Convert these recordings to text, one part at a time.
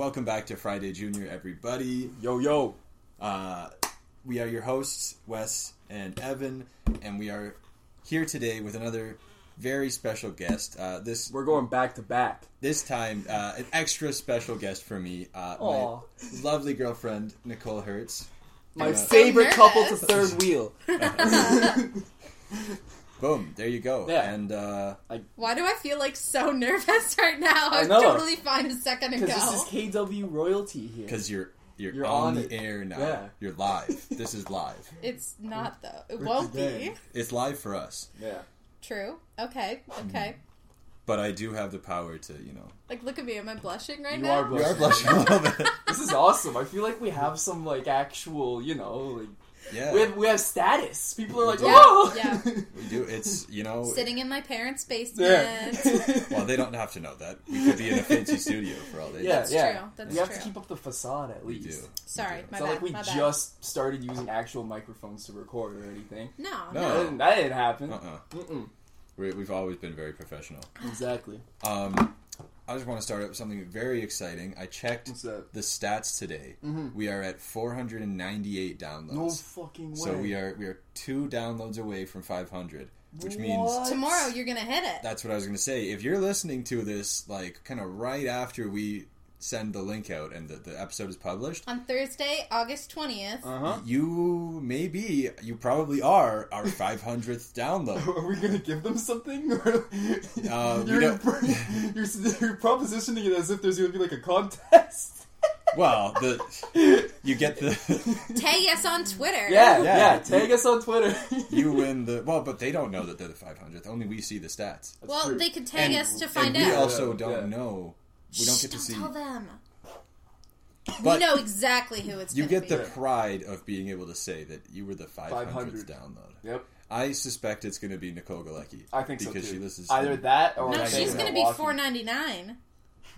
welcome back to Friday Junior, everybody. Yo, yo. Uh, we are your hosts, Wes and Evan, and we are here today with another very special guest. Uh, this We're going back to back. this time, uh, an extra special guest for me, uh, my lovely girlfriend Nicole Hertz. My Uh, favorite couple to third wheel. Boom, there you go. Yeah. And uh, Why do I feel like so nervous right now? I I was know. totally fine a second ago. Because this is KW royalty here. because you're you're, You're on, on the it. air now, Yeah. you're live. this is live. It's not though. It We're won't be. It's live for us, Yeah. True. Okay. Okay. but I do have the power to, you know. Like, look at me. Am I blushing right You now? are You are blushing a little bit. This is awesome. I feel like we have some like actual, you know, like Yeah, we have we have status. People are like, Yeah, oh, yeah. we do. It's you know. Sitting in my parents' basement. yeah. Well, they don't have to know that. We could be in a fancy studio for all they yeah, That's yeah. true. That's we have true. to keep up the facade at We least. do. Sorry, my It's not bad. like we my bad. just started using actual microphones to record or anything. No, No. no. That, didn't, that didn't happen. Uh-uh. Mm-mm. We, we've always been very professional. Exactly. Um, I just want to start up with something very exciting. I checked the stats today. Mhm. We are at 498 downloads. No fucking way. so we are we are two downloads away from 500, which What? means Tomorrow you're gonna hit it. that's what I was going to say. If you're listening to this, like, kind of right after we send the link out and the, the episode is published, On Thursday, August twentieth. Uh huh. you may be, you probably are our 500th download. Are we gonna give them something? Uh, you're, don't- you're, you're propositioning it as if there's gonna be like a contest. Well, the you get the Tag us on Twitter. Yeah, Yeah. yeah. Tag us on Twitter. you win the well, but they don't know that they're the 500th. Only we see the stats. That's Well, true. they could tag And- us to find and out. we also don't yeah. know. We don't Shh, get to see. Tell them. But we know exactly who it's. you gonna get the pride of being able to say that you were the 500th 500. download. Yep, I suspect it's going to be Nicole Galecki. I think so because too. she listens. to Either that or No, she's gonna be four ninety nine.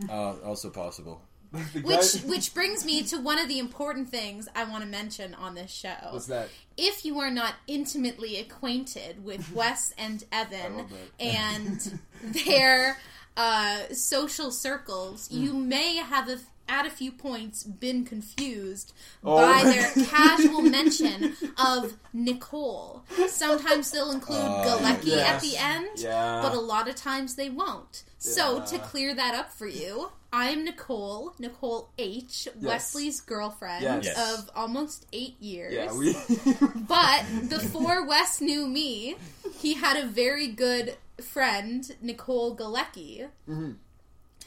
Uh, also possible. Which which brings me to one of the important things I want to mention on this show. What's that? If you are not intimately acquainted with Wes and Evan and their uh, social circles, Mm. you may have a, at a few points been confused Oh. by their casual mention of Nicole. Sometimes they'll include Uh, Galecki yeah. at the end, Yeah. but a lot of times they won't. So to clear that up for you, I'm Nicole, Nicole H, Wesley's girlfriend Yes. Yes. of almost eight years. yeah, we. But before Wes knew me, he had a very good friend, Nicole Galecki, Mhm.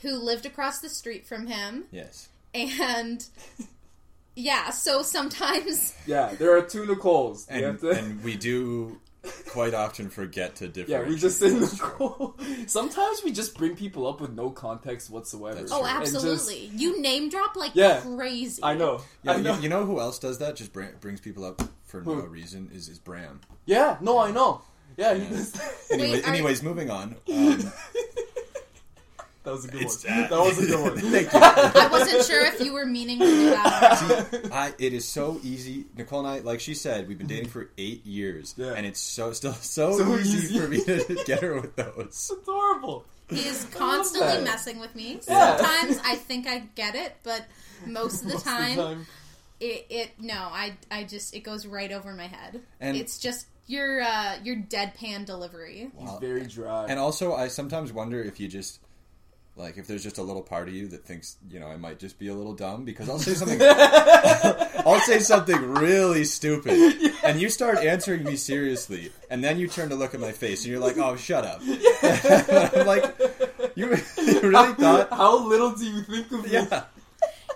who lived across the street from him. Yes. And yeah, so sometimes yeah, there are two Nicoles. And to- and we do quite often forget to yeah, differentiate. we just say Nicole. Sometimes we just bring people up with no context whatsoever. That's oh, true. And just- absolutely. you name drop like Yeah. crazy. I know. Yeah, I know. You, you know who else does that? Just br- brings people up for no reason. Is is Bram? Yeah, no, I know. Yeah, Yeah. he just. Anyway, Wait, are- anyways, moving on. Um, that was a good It's- one. that was a good one. Thank you. I wasn't sure if you were meaning to do that. I, it is so easy. Nicole and I, like she said, we've been dating for eight years, Yeah. and it's so still so, So easy, easy. for me to get her with those. It's adorable. He is constantly that. messing with me. Yeah. Sometimes I think I get it, but most of the Most time, It, it no, I I just it goes right over my head. And- it's just your uh, your deadpan delivery. he's Wow. very dry. And also, I sometimes wonder if you just like if there's just a little part of you that thinks you know I might just be a little dumb because I'll say something I'll say something really stupid and you start answering me seriously and then you turn to look at my face and you're like oh shut up I'm like you, you really thought How little do you think of me?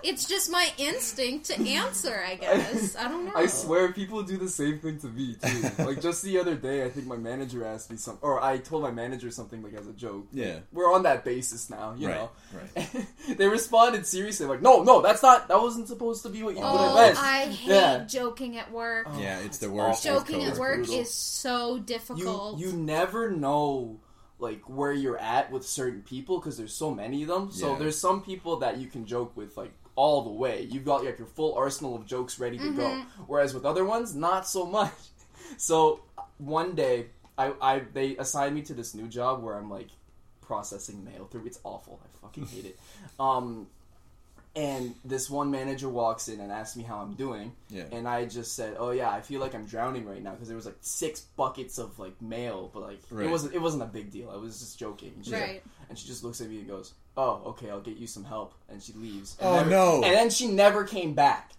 Yeah It's just my instinct to answer. I guess I don't know. I swear, people do the same thing to me too. like just the other day, I think my manager asked me something, or I told my manager something like as a joke. Yeah. we're on that basis now, you Right, know. right. they responded seriously, like, "No, no, that's not. That wasn't supposed to be what you what Oh, I meant." I hate Yeah. joking at work. Oh, yeah it's the worst awful. Joking at work brutal. is so you difficult. you never know like where you're at with certain people because there's so many of them. So Yeah. there's some people that you can joke with like all the way. You've got like your full arsenal of jokes ready to go. Mm-hmm. Whereas with other ones, not so much. So one day, I, I they assigned me to this new job where I'm like processing mail through. It's awful. I fucking hate it. Um, And this one manager walks in and asks me how I'm doing, Yeah. and I just said, "Oh yeah, I feel like I'm drowning right now because there was like six buckets of like mail, but like Right. it wasn't it wasn't a big deal. I was just joking." And she, Right. and she just looks at me and goes, "Oh, okay, I'll get you some help," and she leaves. And Oh, never- no. And then she never came back,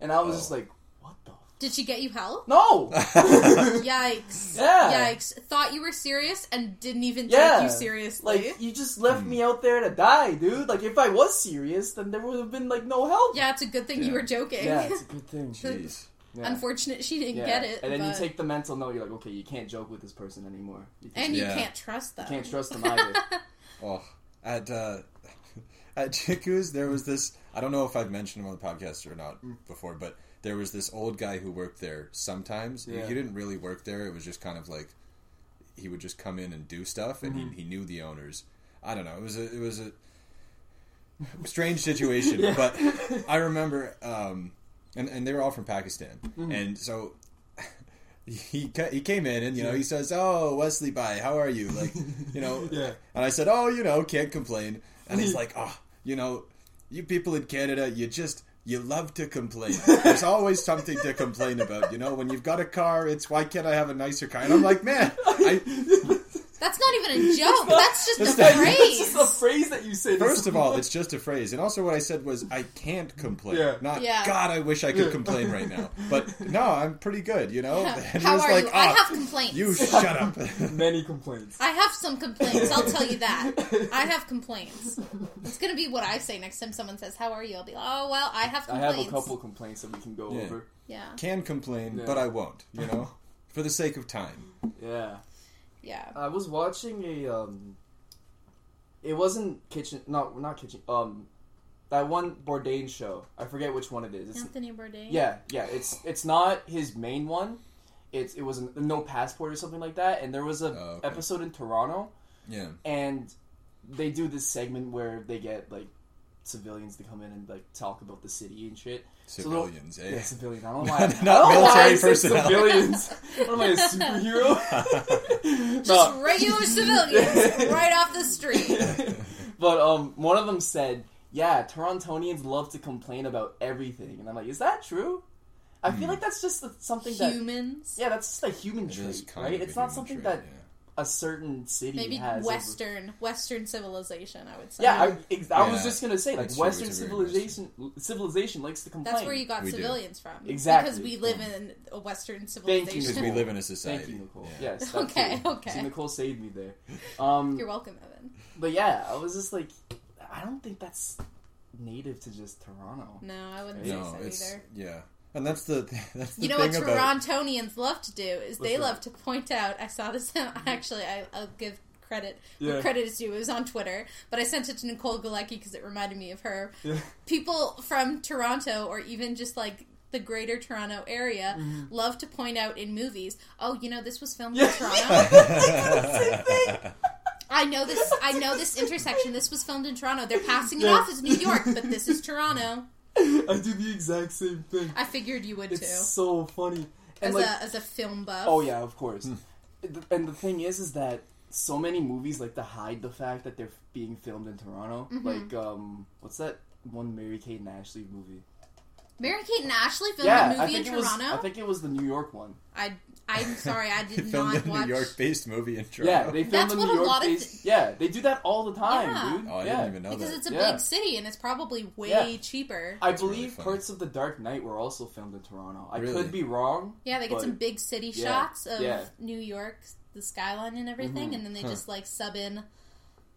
and I was Oh. just like, "What the." F- Did she get you help? no. Yikes. Yeah. Yikes. Thought you were serious and didn't even Yeah. take you seriously. Like you just left me out there to die, dude. Like if I was serious, then there would have been like no help. yeah, it's a good thing you were joking. Yeah, it's a good thing. Jeez. Yeah. Unfortunate she didn't Yeah. get it. And then you take the mental note. You're like, okay, you can't joke with this person anymore. You and you Yeah. can't trust them. can't trust them either. Oh, at uh, at Chiku's, there was this. I don't know if I've mentioned him on the podcast or not Mm. before, but there was this old guy who worked there. Sometimes Yeah. he didn't really work there. It was just kind of like he would just come in and do stuff, and Mm-hmm. he, he knew the owners. I don't know. It was a it was a strange situation, Yeah. but I remember, um, and and they were all from Pakistan, Mm-hmm. and so he he came in and you know Yeah. he says, "Oh, Wesley, bye. How are you?" Like, you know, Yeah. And I said, "Oh, you know, can't complain." And he's like, "Oh, you know, you people in Canada, you just." You love to complain. There's always something to complain about. You know, when you've got a car, it's why can't I have a nicer car? And I'm like, man, I, That's not even a joke. That's just That's a not- phrase. It's just a phrase that you say. First of all, it's just a phrase, and also what I said was I can't complain. Yeah. Not Yeah. God, I wish I could Yeah. complain right now. But no, I'm pretty good, you know. And How are like, you? I "Ah, have complaints. You shut up. many complaints. I have some complaints. I'll tell you that. I have complaints. It's gonna be what I say next time someone says, "How are you?" I'll be, like, "Oh well, I have I have a couple complaints that we can go Yeah. over. Yeah, Can complain, Yeah. but I won't. You know, for the sake of time. Yeah. Yeah. I was watching a um it wasn't kitchen no not kitchen um that one Bourdain show. I forget which one it is. It's, Anthony Bourdain. yeah, yeah, it's it's not his main one. It's it was a no passport or something like that and there was a Oh, okay. episode in Toronto Yeah. and they do this segment where they get like civilians to come in and like talk about the city and shit. So Civilians, eh? Yeah, civilians. I don't know why. Not I don't know why military personnel. Civilians. what am I, a superhero? Just No. regular civilians right off the street. But um, one of them said, "Yeah, Torontonians love to complain about everything," and I'm like, "Is that true?" I feel like that's just a- something that Humans. yeah, that's just a human Hmm. It is trait, kind right? of a It's not human something trait, that a certain city Maybe has. over- Western Western civilization. I would say. Yeah, I, ex- I was just gonna say like That's Western it's a very civilization civilization likes to complain. That's where you got We do. civilians from. Exactly. Because we live in a Western civilization. Thank you, civilization. Because we live in a society. Thank you, Nicole. Yeah. Yes. Okay, too. okay. See, Nicole saved me there. Um, You're welcome, Evan. but yeah, I was just like, I don't think that's native to just Toronto. No, I wouldn't No, say so it's either. yeah, and that's the that's the You know what Torontonians love to do is they that? love to point out. I saw this. Actually, I, I'll give credit Yeah. where credit is due. It was on Twitter, but I sent it to Nicole Galecki because it reminded me of her. Yeah. People from Toronto, or even just like the greater Toronto area, Mm-hmm. love to point out in movies. Oh, you know, this was filmed Yeah. in Toronto. I know this. I know this intersection. This was filmed in Toronto. They're passing it off as New York, but this is Toronto. I do the exact same thing. I figured you would It's too, so funny. And as like, a as a film buff. oh yeah, of course. And the thing is, is that so many movies like to hide the fact that they're being filmed in Toronto. Mm-hmm. Like, um, what's that one Mary Kate and Ashley movie? Mary Kate and Ashley filmed yeah, a movie I in think it was. Toronto. I think it was the New York one. I I'm sorry, I He did filmed not a watch. New York-based movie in Toronto. Yeah, they filmed That's a what New a York lot of. Yeah, they do that all the time, Yeah. dude. Oh, I yeah. didn't even know because that. it's a Yeah. big city and it's probably way Yeah. cheaper. I That's believe funny. parts of The Dark Knight were also filmed in Toronto. I Really? could be wrong. yeah, they get but- some big city yeah, shots of yeah. New York, the skyline and everything, Mhm. and then they Huh. just like sub in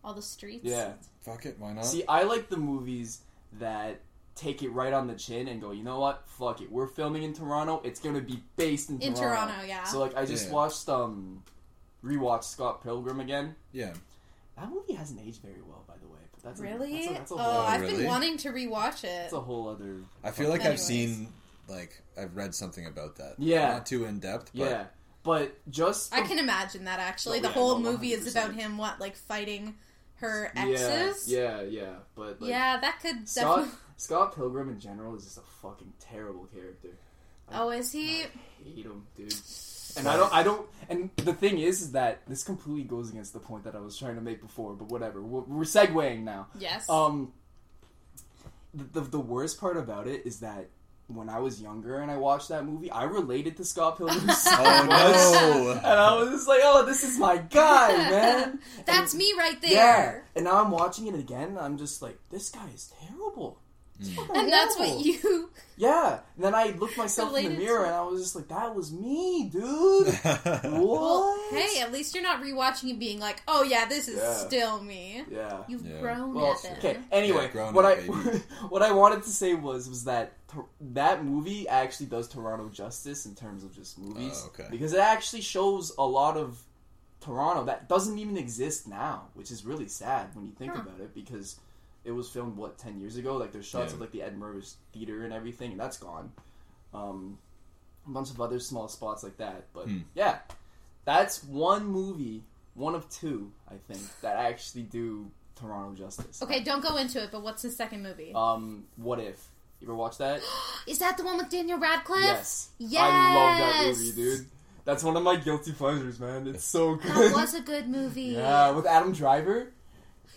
all the streets. Yeah. Fuck it, why not? See, I like the movies that take it right on the chin and go, you know what? Fuck it. We're filming in Toronto. It's gonna be based in In Toronto. Toronto, yeah. So like, I just Yeah. watched um, rewatched Scott Pilgrim again. yeah, That movie hasn't aged very well, by the way. But that's a- Really? that's a, that's a oh, whole, I've really? been wanting to rewatch it. that's a whole other. I feel like I've seen like I've read something about that. Yeah. not too in depth. But Yeah, but just I can imagine that actually. Oh, the yeah, whole no, movie is about him, what, like fighting her exes? Yeah, yeah, but like, Yeah, that could definitely. Scott Pilgrim in general is just a fucking terrible character. Oh, is he? I hate him, dude. And I don't, I don't, and the thing is, is that this completely goes against the point that I was trying to make before. But whatever, we're, we're segueing now. Yes. Um, the, the the worst part about it is that when I was younger and I watched that movie, I related to Scott Pilgrim so Oh no! and I was just like, "Oh, this is my guy, man." That's And- me right there. Yeah, there. and now I'm watching it again. And I'm just like, "This guy is terrible." Mm. He's fucking And that's what you. Yeah. And then I looked myself in the mirror to- and I was just like, "That was me, dude." what? Well, hey, at least you're not rewatching and being like, "Oh yeah, this is Yeah. still me." Yeah. You've Yeah. grown, Well, Evan. okay. Anyway, Yeah, what up, I what I wanted to say was was that that movie actually does Toronto justice in terms of just movies Oh, okay. because it actually shows a lot of Toronto that doesn't even exist now, which is really sad when you think Huh. about it because it was filmed what ten years ago. Like there's shots Yeah. of like the Ed Murray's theater and everything, and that's gone. Um, a bunch of other small spots like that, but Hmm. yeah, that's one movie, one of two, I think, that actually do Toronto justice. Okay, don't go into it. But what's the second movie? Um, what if you ever watch that? is that the one with Daniel Radcliffe? yes. Yes. I love that movie, dude. That's one of my guilty pleasures, man. It's so good. That was a good movie. yeah, with Adam Driver.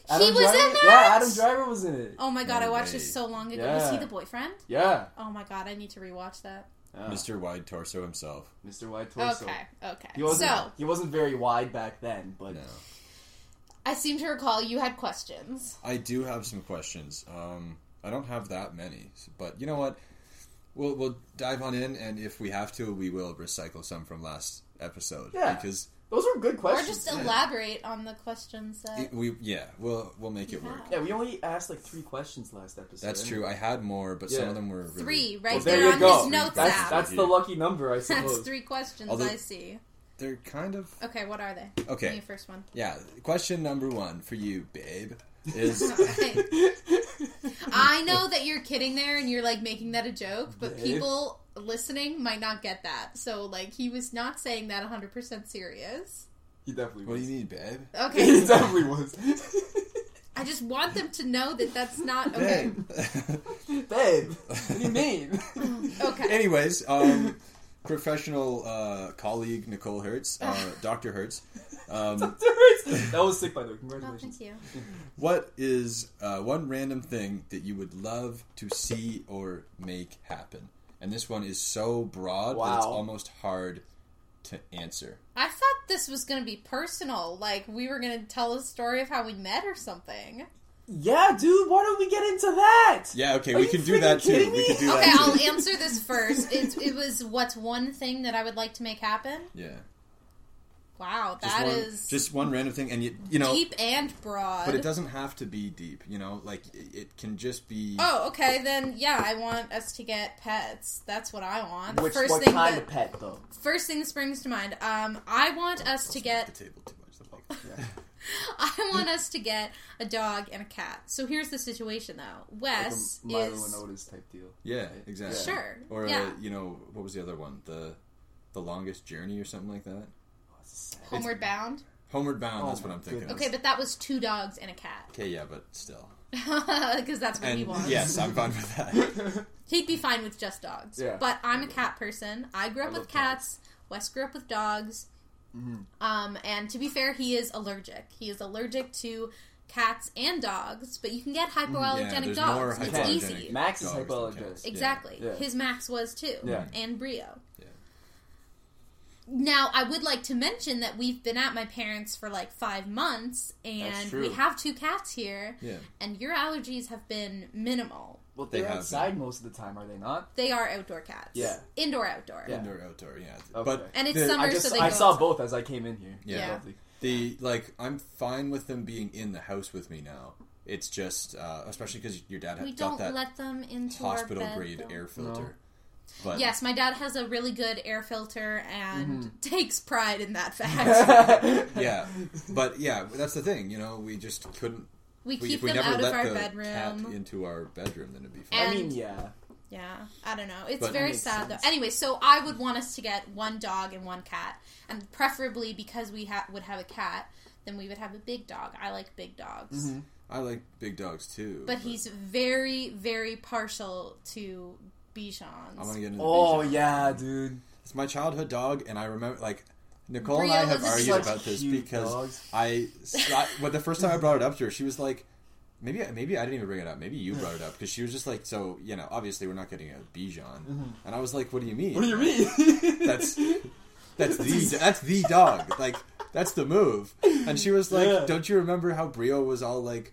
He was Driver? in that? Yeah, Adam Driver was in it. Oh my god, I watched way. this so long ago. Was he the boyfriend? Yeah. Oh my god, I need to rewatch that. yeah. Mr. Wide Torso himself. Mr. Wide Torso. Okay, okay. He wasn't. So he wasn't very wide back then, but No. I seem to recall you had questions. I do have some questions. Um, I don't have that many, but you know what? We'll we'll dive on in, and if we have to, we will recycle some from last episode. Yeah. because those were good questions. Or just elaborate on the questions that. it, we yeah we'll we'll make it work. yeah, we only asked like three questions last episode. That's true. I had more, but some of them were really, Three, right Well, there, there you on go. his notes That's app. that's the lucky number, I suppose. That's three questions Although- I see. They're kind of Okay, what are they? Give me okay. your first one. Yeah. Question number one for you, babe, is I know that you're kidding there and you're like making that a joke, but Babe. people listening might not get that. So like he was not saying that 100% serious. He definitely what do you mean, babe? Okay. he definitely was. I just want them to know that that's not okay. Babe. Babe, what do you mean? Okay. Anyways, um, professional uh, colleague Nicole Hertz, uh, Doctor Hertz. Um, that was sick, by the way. Oh, Congratulations. thank you. what is uh, one random thing that you would love to see or make happen? And this one is so broad that it's almost hard to answer. I thought this was going to be personal. Like we were going to tell a story of how we met or something. Yeah, dude, why don't we get into that? Yeah, okay, Are we can do that too. kidding We can do Okay, that I'll answer this first. It, it was what's one thing that I would like to make happen? Yeah, Wow, just one, is just one random thing, and you, you know, deep and broad. but it doesn't have to be deep. You know, like it, it can just be. Oh, okay, then yeah, I want us to get pets. That's what I want. Which first what thing kind that, of pet though? first thing that springs to mind. Um, I want us to the get table too much. stuff like. I want us to get a dog and a cat. So here's the situation though. Wes like a Milo is and Otis type deal. Yeah, exactly. Sure, Or yeah. uh, you know, what was the other one? The the longest journey or something like that. Oh, it's homeward bound. Homeward Bound. Oh that's what I'm thinking. Okay, but that was two dogs and a cat. Okay, yeah, but still. Because that's what he And wants. yes, I'm fine with that. He'd be fine with just dogs. Yeah. But I'm a cat person. I grew up I with love cats. Wes grew up with dogs. Um, and to be fair, he is allergic. He is allergic to cats and dogs, but you can get hypoallergenic yeah, dogs. more it's hypoallergenic easy. Max is hypoallergenic. Exactly. Yeah. His Max was too. Yeah. And Brio. Yeah. Now, I would like to mention that we've been at my parents for like five months, and we have two cats here, Yeah. and your allergies have been minimal. Well, They they're have outside most of the time, are they not? They are outdoor cats. Yeah. Indoor, outdoor. Yeah. Indoor, outdoor, yeah. Okay. But And it's the, summer, I just so they I go saw outside. both as I came in here. Yeah. Yeah. Lovely. the like, I'm fine with them being in the house with me now. It's just, uh, especially because your dad We got don't that let them into hospital our bed, grade though. air filter. But Yes, my dad has a really good air filter and Mm-hmm. takes pride in that fact. yeah, but yeah, that's the thing. You know, we just couldn't. we We, keep we them never out of let our the bedroom. cat into our bedroom, then it'd be fine. And- I mean, yeah. Yeah, I don't know. It's But- very Makes sad sense. though. Anyway, so I would want us to get one dog and one cat, and preferably because we ha- would have a cat, then we would have a big dog. I like big dogs, Mm-hmm. I like big dogs too. but he's very, very partial to Bichons. I want to get into. Oh Bichon. yeah, dude. It's my childhood dog, and I remember like Nicole and Brio I have was argued such about this cute because dogs. I, I, well, the first time I brought it up to her, she was like, maybe maybe I didn't even bring it up. Maybe you brought it up because she was just like, so you know, obviously we're not getting a Bichon, and I was like, what do you mean? Mm-hmm. What do you mean? That's that's the that's the dog. Like that's the move. And she was like, Yeah. don't you remember how Brio was all like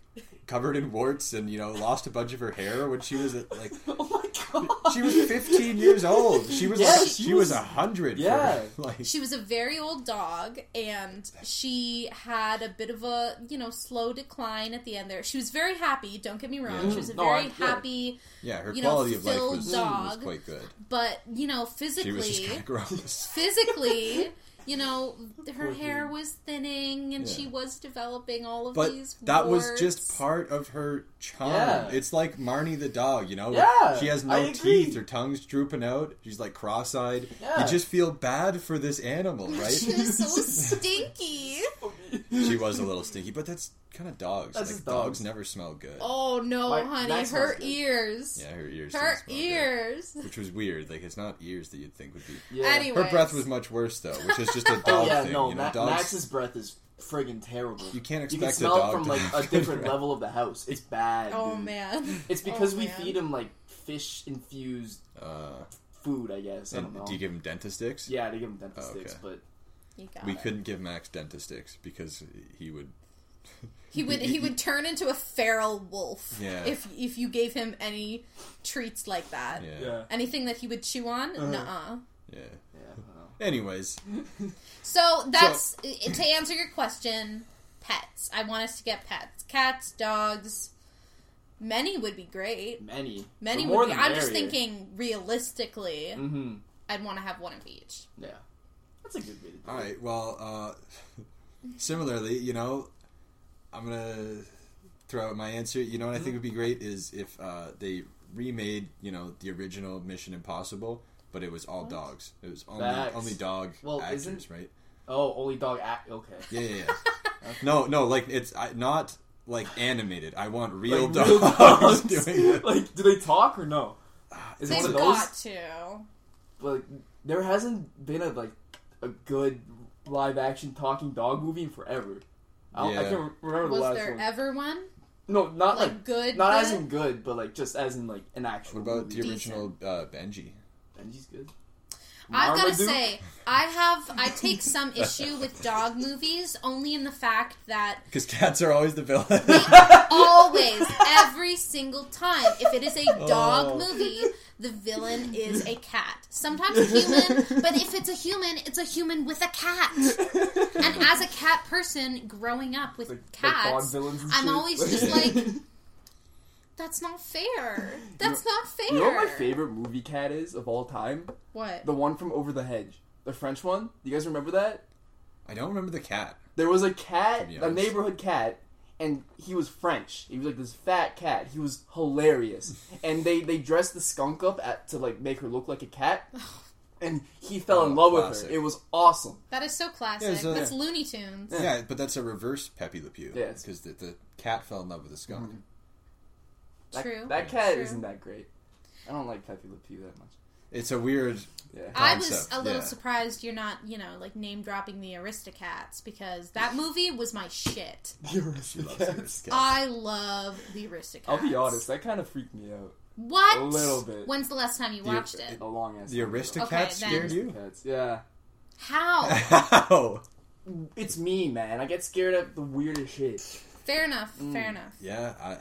covered in warts and you know lost a bunch of her hair when she was like oh my god. she was 15 years old. She was Yeah, like she she was was- a hundred. for- Yeah. like She was a very old dog, and she had a bit of a you know slow decline at the end. There, she was very happy. Don't get me wrong; she was a No, very I- happy, yeah, her you know, quality of life fulfilled was, was quite good. but you know, She was just physically, gross. physically, you know, her Poor hair thing. was thinning, and Yeah. she was developing all of But these. that was just part of her charm. Yeah. It's like Marnie the dog, you know? Yeah, She has I no agree. teeth, her tongue's drooping out, she's like cross eyed. Yeah. You just feel bad for this animal, right? She was so stinky. she was a little stinky, but that's kind of dogs. That's like just dogs. dogs. never smell good. Oh no, My- honey, Max her good. ears. Yeah, her ears. Her didn't smell good. ears. Which was weird. Like it's not ears that you'd think would be. Yeah. Anyway. Her breath was much worse though, which is just a dog Oh yeah, thing. no. you know, Ma- dogs. Max's breath is friggin' terrible. You can't You can expect a smell dog it from to like have a good different breath. level of the house. It's bad. Oh dude. man. It's because Oh, we man. feed him like fish infused Uh, food. I guess. I don't and know. do you give him dentist sticks? yeah, they give him dentist Oh, sticks, okay. but You got We it. couldn't give Max dentist sticks because he would. He would he would turn into a feral wolf Yeah. if if you gave him any treats like that. Yeah. yeah, Anything that he would chew on, Uh-huh. nuh-uh. Yeah. yeah. I don't know. Anyways, So that's to answer your question. Pets. I want us to get pets. Cats, dogs. Many would be great. Many, Many would be. the I'm just thinking realistically. Mm-hmm. I'd want to have one of each. Yeah, that's a good way to do all it. right. Well, uh, similarly, you know, I'm gonna throw out my answer. You know what I think would be great is if uh, they remade, you know, the original Mission Impossible, but it was all dogs. It was only Facts. only dog Well, actors, isn't- right? Oh, only dog act. Okay. Yeah, yeah, yeah. no, no, like it's I, not like animated. I want real Like, dogs, real dogs. doing it. like, do they talk or no? Is it They've one of those? got to. Like, there hasn't been a like a good live action talking dog movie in forever. I, don't, I can't remember the Was last there one. ever one? no, not Like, like, good? not good? as in good, but like just as in like an actual. What about movie. the original uh, Benji? Benji's good. I've got to say, I have I take some issue with dog movies only in the fact that Because cats are always the villain. always, every single time, if it is a dog Oh. movie, the villain is a cat. Sometimes a human, but if it's a human, it's a human with a cat. And as a cat person growing up with Like- like cats, villains I'm always just like, that's not fair. That's not fair. You know what my favorite movie cat is of all time? What? The one from Over the Hedge, the French one. Do you guys remember that? I don't remember the cat. There was a cat, a neighborhood cat, and he was French. He was like this fat cat. He was hilarious, and they they dressed the skunk up at, to like make her look like a cat, and he fell in Oh, love classic. with her. It was awesome. That is so classic. Yeah, so- that's Looney Tunes. Yeah. Yeah, but that's a reverse Pepe Le Pew. Yeah, it's- because the, the cat fell in love with the skunk. Mhm. That, True. That cat True. isn't that great. I don't like Pepe Le Pew that much. It's a weird. Yeah. I was a little yeah. surprised you're not, you know, like name dropping the Aristocats because that movie was my shit. She the cats. I love the Aristocats. I'll be honest, that kind of freaked me out. What? A little bit. When's the last time you The- watched it? A long ass. The time ago. Aristocats Okay, scared you? Cats, Yeah. How? How? It's me, man. I get scared of the weirdest shit. fair enough. Mm. Fair enough. Yeah, I.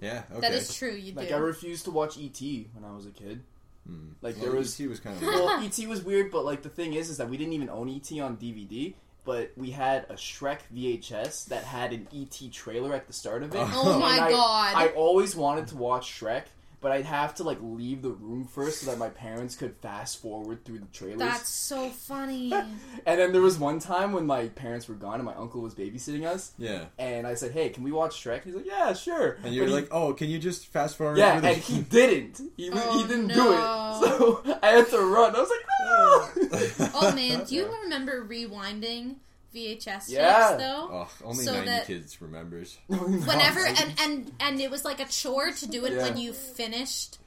Yeah, okay. That is true. You do. Like I refused to watch ET when I was a kid. Hmm. Like Well, there was he was kind of. well, ET was weird, but like the thing is, is that we didn't even own ET on DVD, but we had a Shrek VHS that had an ET trailer at the start of it. oh my I- god. I always wanted to watch Shrek, but I'd have to like leave the room first so that my parents could fast forward through the trailers. That's so funny. And then there was one time when my parents were gone and my uncle was babysitting us, Yeah, and I said, "Hey, can we watch Shrek?" He's like, "Yeah, sure." and you're But he- like, oh, can you just fast forward? Yeah, through the- and he didn't. He, Oh, he didn't no. do it. So I had to run. I was like, no. oh man, do you remember rewinding VHS Yeah. tapes though? Oh, only So 90 that- kids remembers. Whenever and and and it was like a chore to do it Yeah. when you finished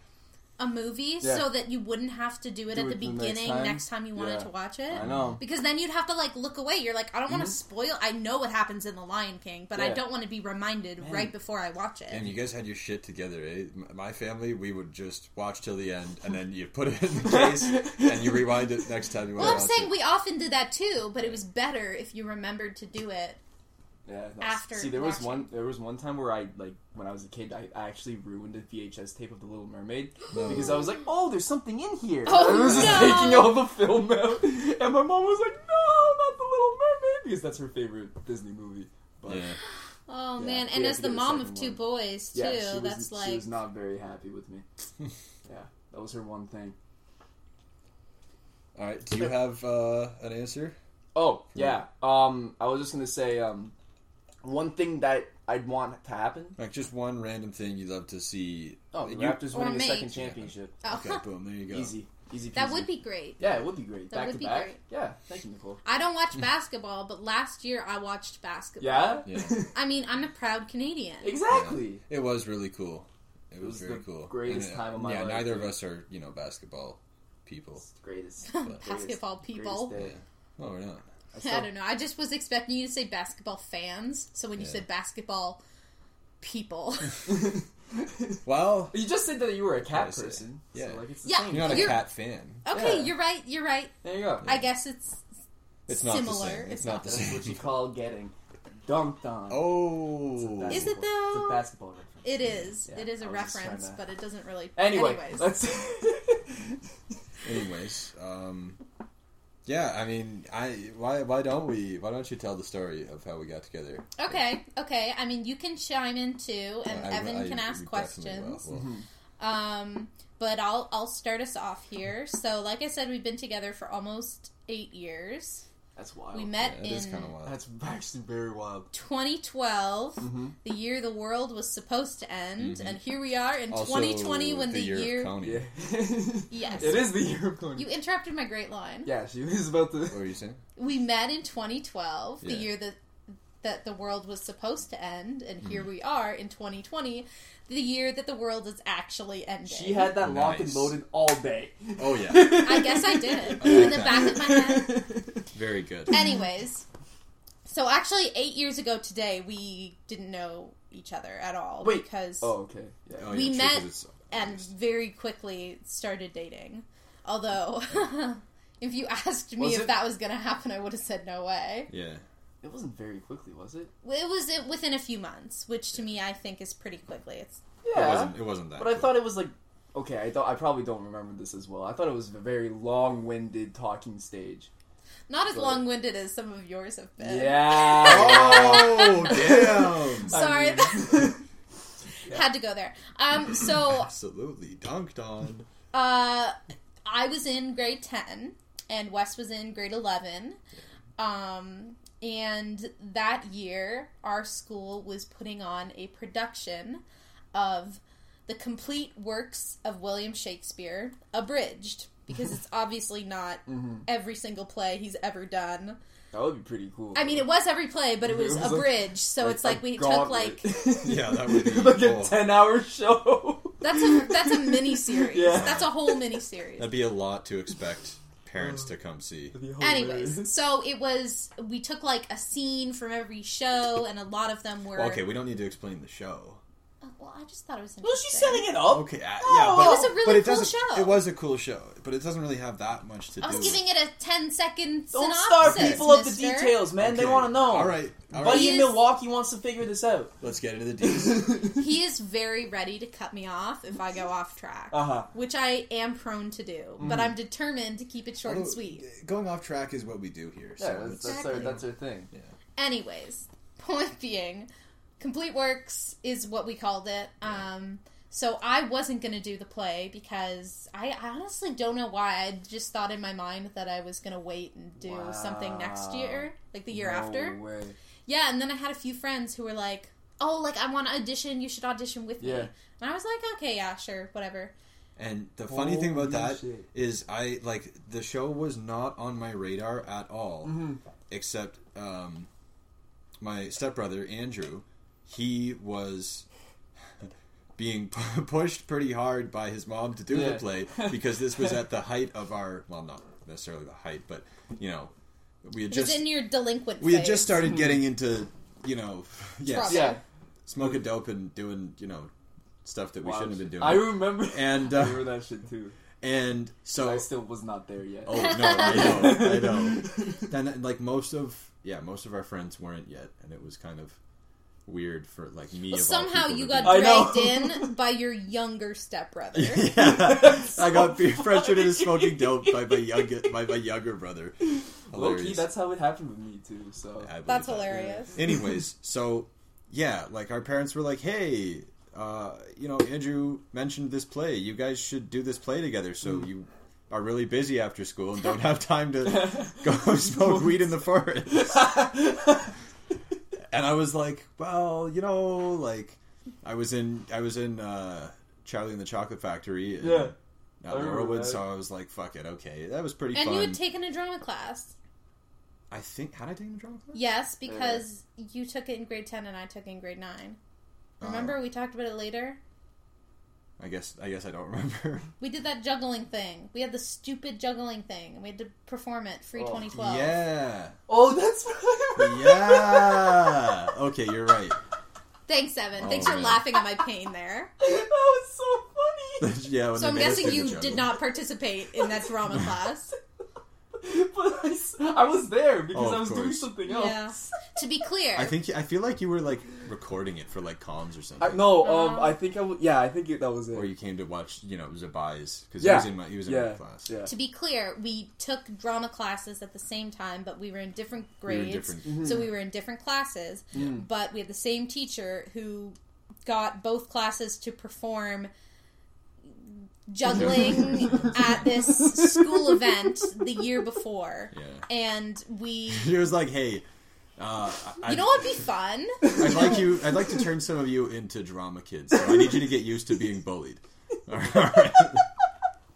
a movie Yeah. so that you wouldn't have to do it Do at the it the next beginning time? next time you wanted Yeah. to watch it. I know. Because then you'd have to like look away. You're like, I don't want to spoil. I know what happens in The Lion King, but I don't want to be reminded Man. right before I watch it. And you guys had your shit together, eh? My family, we would just watch till the end, and then you put it in the case, and you rewind it next time you want well, to I'm watch saying it. we often did that too, but it was better if you remembered to do it. Yeah. After see, there was watching. one. There was one time where I like when I was a kid, I, I actually ruined a VHS tape of The Little Mermaid No. because I was like, "Oh, there's something in here." Oh, I was just no. taking all the film out, and my mom was like, "No, not The Little Mermaid," because that's her favorite Disney movie. But Yeah. Oh Yeah, man! we And as the mom of two one. boys too, yeah, she was, that's she like was not very happy with me. yeah, that was her one thing. All right, do you have uh, an answer? Oh yeah. Um, I was just gonna say um, one thing that I'd want to happen. Like just one random thing you'd love to see. Oh, the You- Raptors Or winning the me. second championship. oh, Okay, boom, there you go. Easy, easy. that would be great. Yeah, it would be great. That back would to be back. great. Yeah, thank you, Nicole. I don't watch basketball, but last year I watched basketball. Yeah. Yeah. I mean, I'm a proud Canadian. exactly. It was really cool. It, It was, was very the cool. greatest And, uh, time of my yeah, life, neither of us are you know basketball people. It's the greatest. basketball people. Greatest day. Oh, we're not. I I don't know. I just was expecting you to say basketball fans. So when you Yeah. said basketball people, Well, You just said that you were a cat I person. Yeah. So, like, it's the Yeah, same. you're not a You're- cat fan. okay, Yeah. you're right. You're right. There you go. I guess it's It's not similar. the same. It's, not the That's same. what you call getting dunked on. Oh, is it though? It's a basketball reference. it is. Yeah, it is a I was just trying reference, to- but it doesn't really. Anyway, Anyways, let's. Anyways, um, yeah. I mean, I why why don't we? Why don't you tell the story of how we got together? okay, okay. I mean, you can chime in too, and I- Evan I- can we ask questions. will. Well, Um, but I'll I'll start us off here. So, like I said, we've been together for almost eight years. That's wild. We met yeah, it is in kind of wild. That's actually very wild. 2012, Mm-hmm. the year the world was supposed to end, Mhm. and here we are in Also, 2020 when the, year, year. of Yeah. Yes. It is the year of Kony. You interrupted my great line. Yeah, she was about to. What were you saying? We met in 2012, the year that that the world was supposed to end, and Mm-hmm. here we are in 2020, the year that the world is actually ending. She had that locked and loaded all day. Oh yeah, I guess I did I in the back of my head. very good. Anyways, so actually, eight years ago today, we didn't know each other at all Wait. because Oh, okay. Yeah. Oh, We yeah, true, met 'cause it's and very quickly started dating. Although, if you asked me Was if it- that was going to happen, I would have said no way. yeah. It wasn't very quickly, was it? It was within a few months, which to me I think is pretty quickly. It's yeah, It Yeah. wasn't. It wasn't that. But I thought it was like. Okay, I thought I probably don't remember this as well. I thought it was a very long-winded talking stage. not as But- long-winded as some of yours have been. Yeah. Oh damn! Sorry, I mean- had to go there. Um, so Absolutely dunked on. Uh, I was in grade 10 and Wes was in grade 11. Um, and that year, our school was putting on a production of the complete works of William Shakespeare, abridged, because it's obviously not Mhm. every single play he's ever done. That would be pretty cool. I mean, it was every play, but it was, It was like- abridged, so it's like we gauntlet. took like Yeah, that would be- like a oh. ten-hour show. that's a that's a mini series. Yeah. That's a whole mini series. That'd be a lot to expect parents to come see. Anyways, so it was we took like a scene from every show, and a lot of them were. Well, okay, we don't need to explain the show. Well, I just thought it was. well, she's interesting. setting it up. Okay, uh, yeah, Oh, but It was a really but it cool doesn't. show. It was a cool show, but it doesn't really have that much to do. I do. was giving it a 10 second Don't synopsis. start people of the mister. details, man. They Okay. want to know. All right, all Buddy right. He in is- Milwaukee wants to figure this out. Let's get into the details. He is very ready to cut me off if I go off track, Uh huh. which I am prone to do, but I'm determined to keep it short and Although, sweet. Going off track is what we do here. So Yeah, that's, it's, that's, Exactly. our, that's our thing. Anyways, point being, complete works is what we called it. Um, so I wasn't going to do the play because I, I honestly don't know why. I just thought in my mind that I was going to wait and do something next year, like the year no after. Way. Yeah, and then I had a few friends who were like, "Oh, like I want to audition. You should audition with me." Yeah. And I was like, "Okay, yeah, sure, whatever." and the funny thing about Holy that shit. is, I like the show was not on my radar at all, Mhm. except um, my stepbrother Andrew. He was. being pushed pretty hard by his mom to do the play because this was at the height of our well, not necessarily the height, but you know, we had It just in your delinquent. we had just started getting into you know, yes, Yeah. smoking dope and doing you know stuff that we Wow. shouldn't have been doing. I remember. And, I uh, remember that shit too. and so I still was not there yet. Oh no, I know, I know. Then like most of yeah, most of our friends weren't yet, and it was kind of weird for like me. Well, of somehow people you got be- dragged in by your younger stepbrother. yeah, I got peer pressured into smoking dope by my younger by my younger brother. Low key, that's how it happened with me too. So I believe That's that. hilarious. Anyways, so yeah, like our parents were like, "Hey, uh, you know, Andrew mentioned this play. You guys should do this play together." So Mm. you are really busy after school and don't have time to go smoke weed in the forest. And I was like, "Well, you know, like I was in I was in uh, Charlie and the Chocolate Factory." in- Yeah. At I remember Laurelwood, that. so I was like, "Fuck it, okay." That was pretty And fun. you had taken a drama class. I think had I taken a drama class? Yes, because you took it in grade 10 and I took it in grade 9. Remember, Oh. we talked about it later? I guess I guess I don't remember. We did that juggling thing. We had the stupid juggling thing, and we had to perform it free Oh, 2012. Yeah. Oh, that's right. Yeah. Okay, you're right. Thanks, Evan. Oh, Thanks for laughing at my pain there. that was so funny. yeah. When So I'm guessing you did not participate in that drama class. but I was there because Oh, I was doing course. something Yeah. else. To be clear, I think I feel like you were like recording it for like comms or something. I, no, um, Uh-huh. I think I w- yeah, I think it, that was it. Or you came to watch, you know, Zabai's because Yeah. he was in my he was in yeah, my class. yeah. to be clear, we took drama classes at the same time, but we were in different We were grades. different. Mm-hmm. So we were in different classes, but we had the same teacher who got both classes to perform juggling at this school event the year before. Yeah. And we He was like, "Hey, uh, I, You know what'd be fun? I'd like you. I'd like to turn some of you into drama kids. So I need you to get used to being bullied." All right.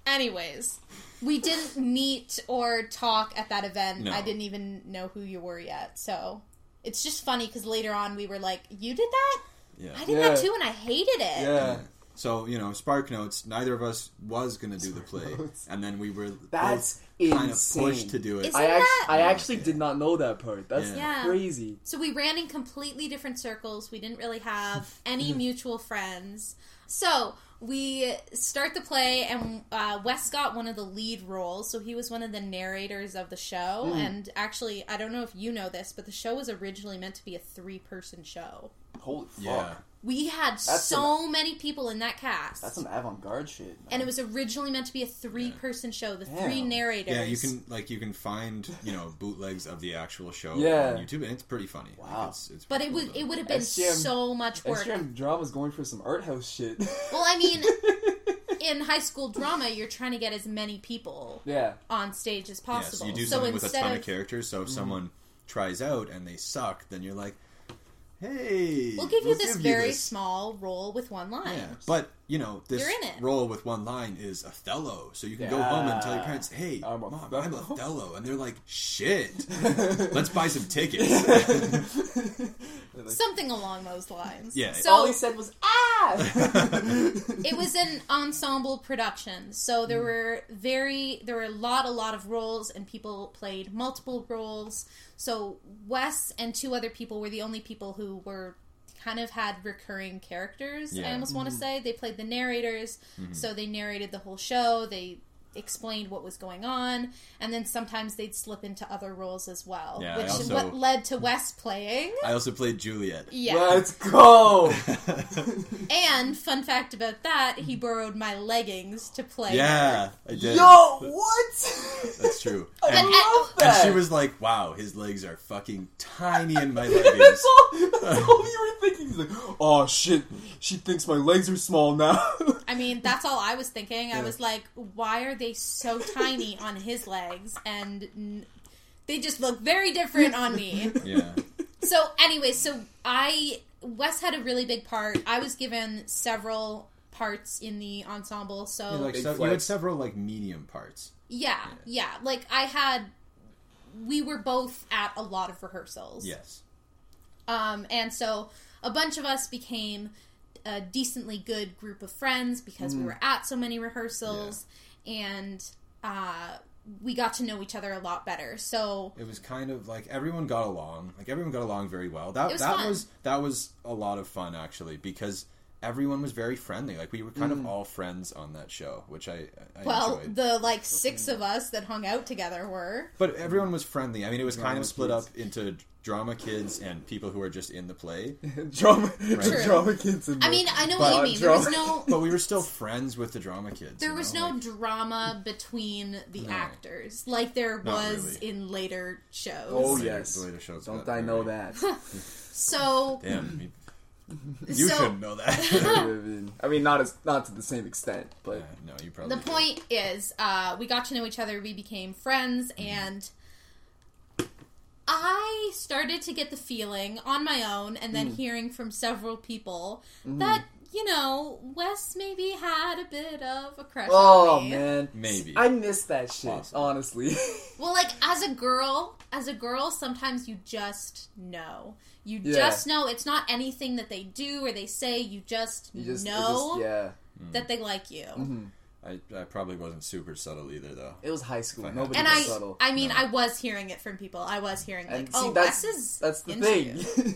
Anyways, we didn't meet or talk at that event. No. I didn't even know who you were yet. So it's just funny because later on we were like, "You did that? Yeah. I did that too, and I hated it." Yeah. So you know, Spark Notes. Neither of us was going to do the play, Notes. and then we were That's both kind of pushed to do it. Is- I Isn't actually, that- I actually did not know that part. That's Yeah. Yeah. crazy. So we ran in completely different circles. We didn't really have any mutual friends. So we start the play, and uh, Wes got one of the lead roles. So he was one of the narrators of the show. And actually, I don't know if you know this, but the show was originally meant to be a three person show. Holy fuck. yeah. We had That's so many people in that cast. That's some avant-garde shit. man. and it was originally meant to be a three person show. The three Damn. narrators. Yeah, you can like you can find you know bootlegs of the actual show Yeah. on YouTube, and it's pretty funny. Like, Wow. it's, it's But it would it would have been SGM so much work. SGM drama's going for some art house shit. Well, I mean, in high school drama, you're trying to get as many people yeah. on stage as Yes, possible. you do so something with a instead ton of, of characters. So if Mm-hmm. someone tries out and they suck, then you're like, hey, we'll give you this give very this. small role with one line. Yeah, but you know this in it. role with one line is Othello, so you can go home and tell your parents, "Hey, I'm mom, Othello." I'm Othello," and they're like, "Shit, let's buy some tickets." Something along those lines. Yeah. So All he said was ah. it was an ensemble production. So there were very there were a lot a lot of roles and people played multiple roles. So Wes and two other people were the only people who were kind of had recurring characters. I Yeah. almost want to Mm-hmm. say they played the narrators. So they narrated the whole show. They explained what was going on and then sometimes they'd slip into other roles as well Yeah, which also- what led to Wes playing I also played Juliet. yeah Let's go. and fun fact about that he borrowed my leggings to play her. yeah, I did. Yo, what? That's true. I And, love and that. she was like, "Wow, his legs are fucking tiny in my That's leggings." all, that's all you were thinking. He's like, oh shit, she thinks my legs are small now. I mean, that's all I was thinking. I was like, why are they so tiny on his legs? And they just look very different on me. Yeah, So, anyway, so I. Wes had a really big part. I was given several parts in the ensemble. So, Yeah, like Big so, you had several like medium parts. yeah, yeah. Like, I had. We were both at a lot of rehearsals. Yes. Um, and so a bunch of us became a decently good group of friends because we were at so many rehearsals and uh, we got to know each other a lot better. So It was kind of like everyone got along. Like everyone got along very well. That It was that fun. was that was a lot of fun actually because everyone was very friendly. Like we were kind of all friends on that show, which I, I well, enjoyed. the like six of us that hung out together were. but everyone was friendly. I mean, it was kind of split kids. up into drama kids and people who are just in the play. drama, True. drama kids. And I mean, I know But- what you mean. There was no But we were still friends with the drama kids. there was know? no Like, drama between the No. actors like there Not was really. in later shows. Oh, yes. the later shows don't I know very- that? So Damn, you, you So- shouldn't know that. I mean, I mean, not as not to the same extent, but Yeah, no, you probably. the did. point is, uh, we got to know each other. We became friends, and I started to get the feeling on my own, and then mm. hearing from several people mm-hmm. that you know Wes maybe had a bit of a crush oh on me. man, Maybe. I miss that shit. Possible. Honestly, Well, like as a girl, as a girl, sometimes you just know. You Yeah. just know it's not anything that they do or they say. You just, you just know just- yeah. Hmm. that they like you. Mm-hmm. I, I probably wasn't super subtle either, though. It was high school. Nobody And was I, subtle. I mean, No. I was hearing it from people. I was hearing like, and "Oh, see, that's Wes is that's the into thing. you."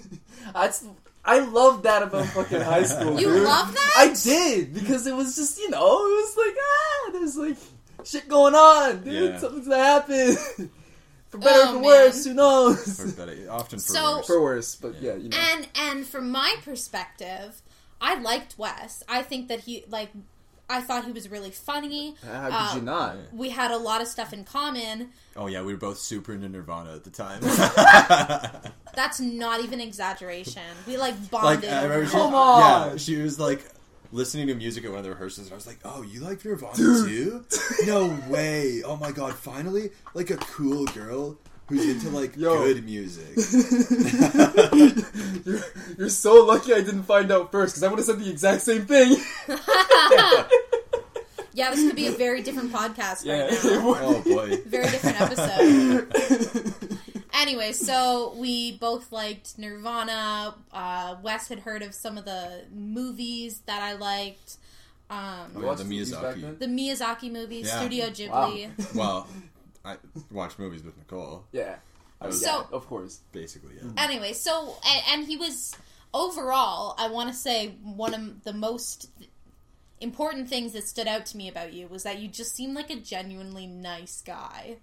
that's I love that about fucking high school. You dude. love that? I did because it was just you know it was like ah there's like shit going on, dude. Yeah. Something's gonna happen. for better or Oh, for worse, man. who knows? For better, often for So- worse. for worse, but yeah, you know. And and from my perspective, I liked Wes. I think that he like. I thought he was really funny. How could uh, you not? We had a lot of stuff in common. Oh yeah, we were both super into Nirvana at the time. That's not even exaggeration. We like like bonded. I remember, she, Come on! yeah, she was like listening to music at one of the rehearsals, and I was like, "Oh, you like Nirvana too? No way! Oh my god, finally, like a cool girl who's into like Yo. good music." you're, you're so lucky I didn't find out first because I would have said the exact same thing. Yeah, this could be a very different podcast yeah. right now. oh boy, Very different episode. anyway, so we both liked Nirvana. Uh, Wes had heard of some of the movies that I liked. Oh, Um, yeah, the Miyazaki. then? the Miyazaki movies, Yeah. Studio Ghibli. Well, I watched movies with Nicole, yeah. I mean, So- yeah, of course. basically. Yeah. Anyway, so and, and he was overall, I want to say one of the most important things that stood out to me about you was that you just seemed like a genuinely nice guy,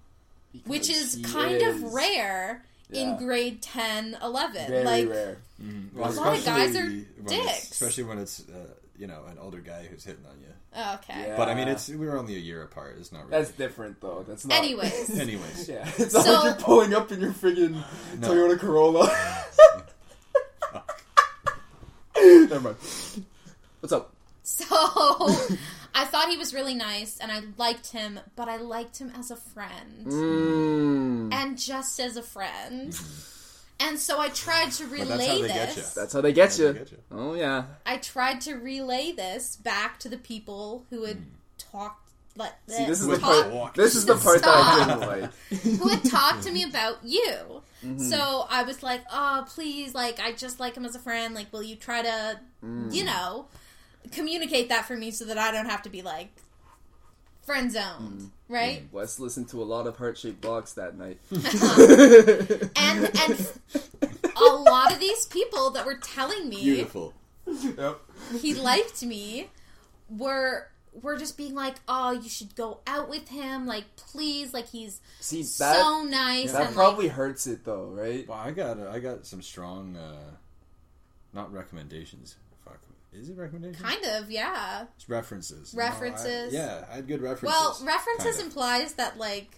which is kind is of rare in grade 10, 11. Very like rare. Well, A lot of guys are especially when dicks. it's- especially when it's uh, you know an older guy who's hitting on you. oh, okay. Yeah. But I mean, it's we were only a year apart. It's not really. That's different though. That's not. Anyways, Anyways, Yeah, it's not So- like you're pulling up in your friggin' No. Toyota Corolla. Never mind. What's up? so I thought he was really nice and I liked him, but I liked him as a friend. Mm. And just as a friend. And so I tried to But that's relay how they get this. ya. That's how they get That's you. they get ya. Oh yeah. I tried to relay this back to the people who had talked like See, this is With the part. This is the part that I didn't like. who had talked to me about you. Mm-hmm. So I was like, "Oh, please, like I just like him as a friend. Like, will you try to, Mm. you know, communicate that for me so that I don't have to be like friend zoned, Mm. right?" Wes listened to a lot of Heart-Shaped Box that night. And and a lot of these people that were telling me Beautiful. yep. he liked me were were just being like, "Oh, you should go out with him. Like, please, like he's See that so nice." that probably like, hurts it though, right? Well, I got I got some strong, uh, not recommendations. Fuck, is it recommendations? kind of, yeah. It's references. References. No, I- yeah, I had good references. Well, references kind of. implies that like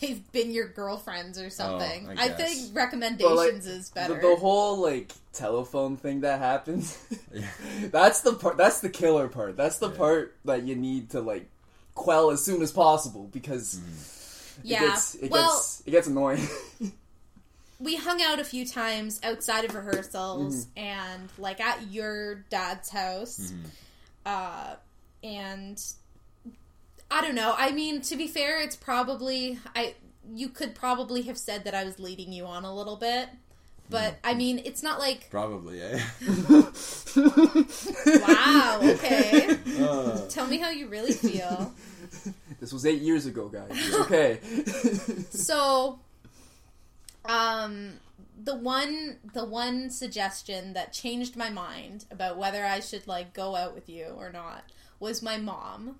they've been your girlfriends or something. I I, guess. think recommendations is better. the whole like telephone thing that happens. Yeah. that's the part. That's the killer part. That's the Yeah. part that you need to like quell as soon as possible because Mm-hmm. it yeah. gets it well, gets it gets annoying. we hung out a few times outside of rehearsals Mm-hmm. and like at your dad's house. Mm-hmm. Uh, and I don't know. I mean, to be fair, it's probably I. You could probably have said that I was leading you on a little bit, But I mean, it's not like Probably, eh? wow. Okay, Uh, tell me how you really feel. This was eight years ago, guys. Okay. So, um, the one the one suggestion that changed my mind about whether I should like go out with you or not was my mom.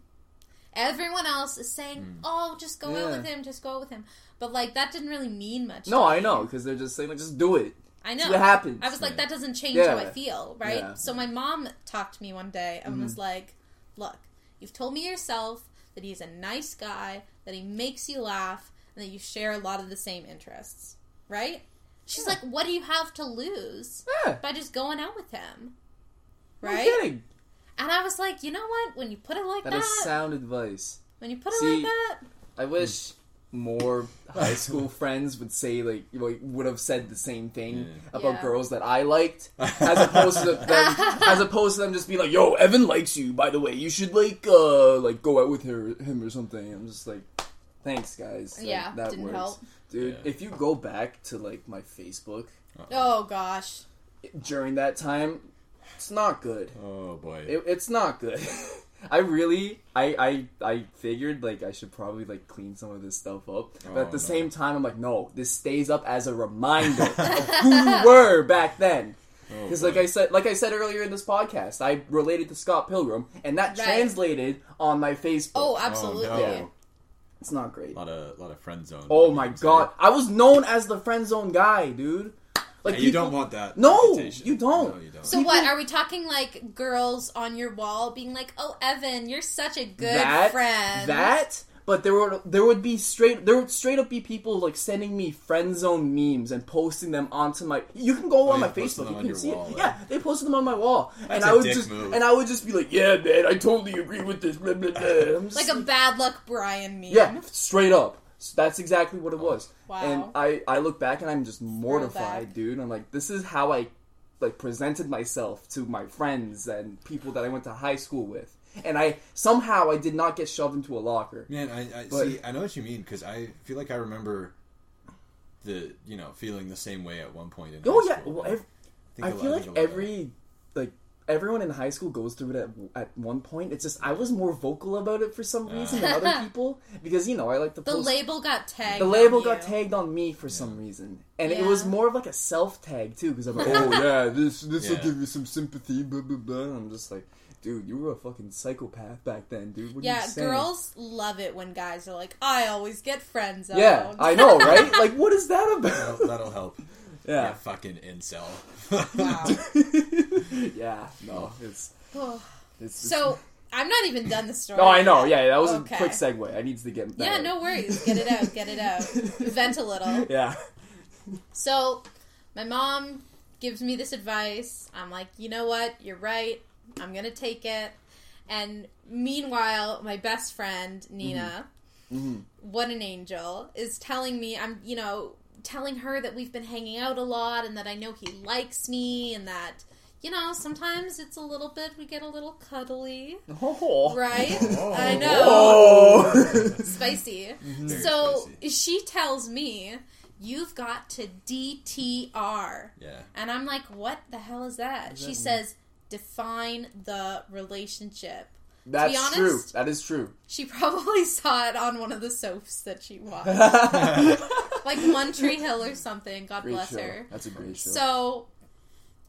Everyone else is saying, "Oh, just go out with him, just go out with him," but like that didn't really mean much. no, I know because they're just saying like, just do it. I know. what happens. I was like, Yeah. that doesn't change Yeah. how I feel, right? Yeah. Mm-hmm. So my mom talked to me one day and was like, "Look, you've told me yourself that he's a nice guy, that he makes you laugh, and that you share a lot of the same interests, right?" She's Yeah. like, "What do you have to lose Yeah. by just going out with him?" No Right? kidding. And I was like, "You know what? When you put it like That that, is sound advice. when you put it See, like that, I wish more high school friends would say like you would have said the same thing Yeah. about Yeah. girls that I liked, as opposed to them, as opposed to them just being like, "Yo, Evan likes you. By the way, you should like uh like go out with her him or something." I'm just like, thanks guys. Like, yeah, that didn't works, help." dude. Yeah. If you go back to like my Facebook uh-uh. Oh gosh, during that time, it's not good. oh boy. It, it's not good. I really, I, I, I figured like I should probably like clean some of this stuff up, but Oh, at the no. same time, I'm like, no, this stays up as a reminder of who you were back then. Oh, Because, boy. like I said, like I said earlier in this podcast, I related to Scott Pilgrim, and that Right. translated on my Facebook. oh absolutely. Oh, no. yeah, it's not great. a lot of lot of friend zone. Oh my god? I was known as the friend zone guy, dude. Like Yeah, you people- don't want that. No, reputation. you don't. No, you don't. So what are we talking like girls on your wall being like, "Oh, Evan, you're such a good that, friend." That, but there would there would be straight there would straight up be people like sending me friend zone memes and posting them onto my. You can go Oh, on my Facebook. them You can your see wall, it. Yeah, they posted them on my wall, and That's I a would dick just move. and I would just be like, "Yeah, man, I totally agree with this." Blah, blah, blah. Like a bad luck Brian meme. yeah, straight up. So that's exactly what it oh, was. Wow. And I I look back and I'm just mortified, dude. I'm like, this is how I like presented myself to my friends and people that I went to high school with. And I somehow I did not get shoved into a locker. Man, I, I But- see. I know what you mean because I feel like I remember the you know feeling the same way at one point in. Oh high yeah, school. well, ev- think I a lot- feel like think a lot of- every like everyone in high school goes through it at, at one point. It's just I was more vocal about it for some reason than other ah. people because you know I like to The post. label got tagged. the label on got you. tagged on me for some reason, and it was more of like a self tag too because I'm like, oh yeah, this this will give you some sympathy, blah blah blah. And I'm just like, dude, you were a fucking psychopath back then, dude. What are Yeah, you girls love it when guys are like, "I always get friends." Yeah, I know, right? Like, what is that about? That'll, that'll help. Yeah, Yeah, fucking incel. Wow. yeah. No, it's it's. so I'm not even done the story. No, I know. yet. Yeah, that was Okay. a quick segue. I need to get. that Yeah, out. no worries. Get it out. Get it out. Vent a little. Yeah. So, my mom gives me this advice. I'm like, you know what? You're right. I'm gonna take it. And meanwhile, my best friend Nina, Mm-hmm. what an angel, is telling me I'm, you know, telling her that we've been hanging out a lot and that I know he likes me and that, you know, sometimes it's a little bit we get a little cuddly, Oh. right? Oh. I know, Oh. spicy. So spicy. she tells me, "You've got to DTR." Yeah. And I'm like, what the hell is that? does she that says, define the relationship. That's honest- true. That is true. She probably saw it on one of the soaps that she watched. like One Tree Hill or something. God Great bless show. her. That's a great show. So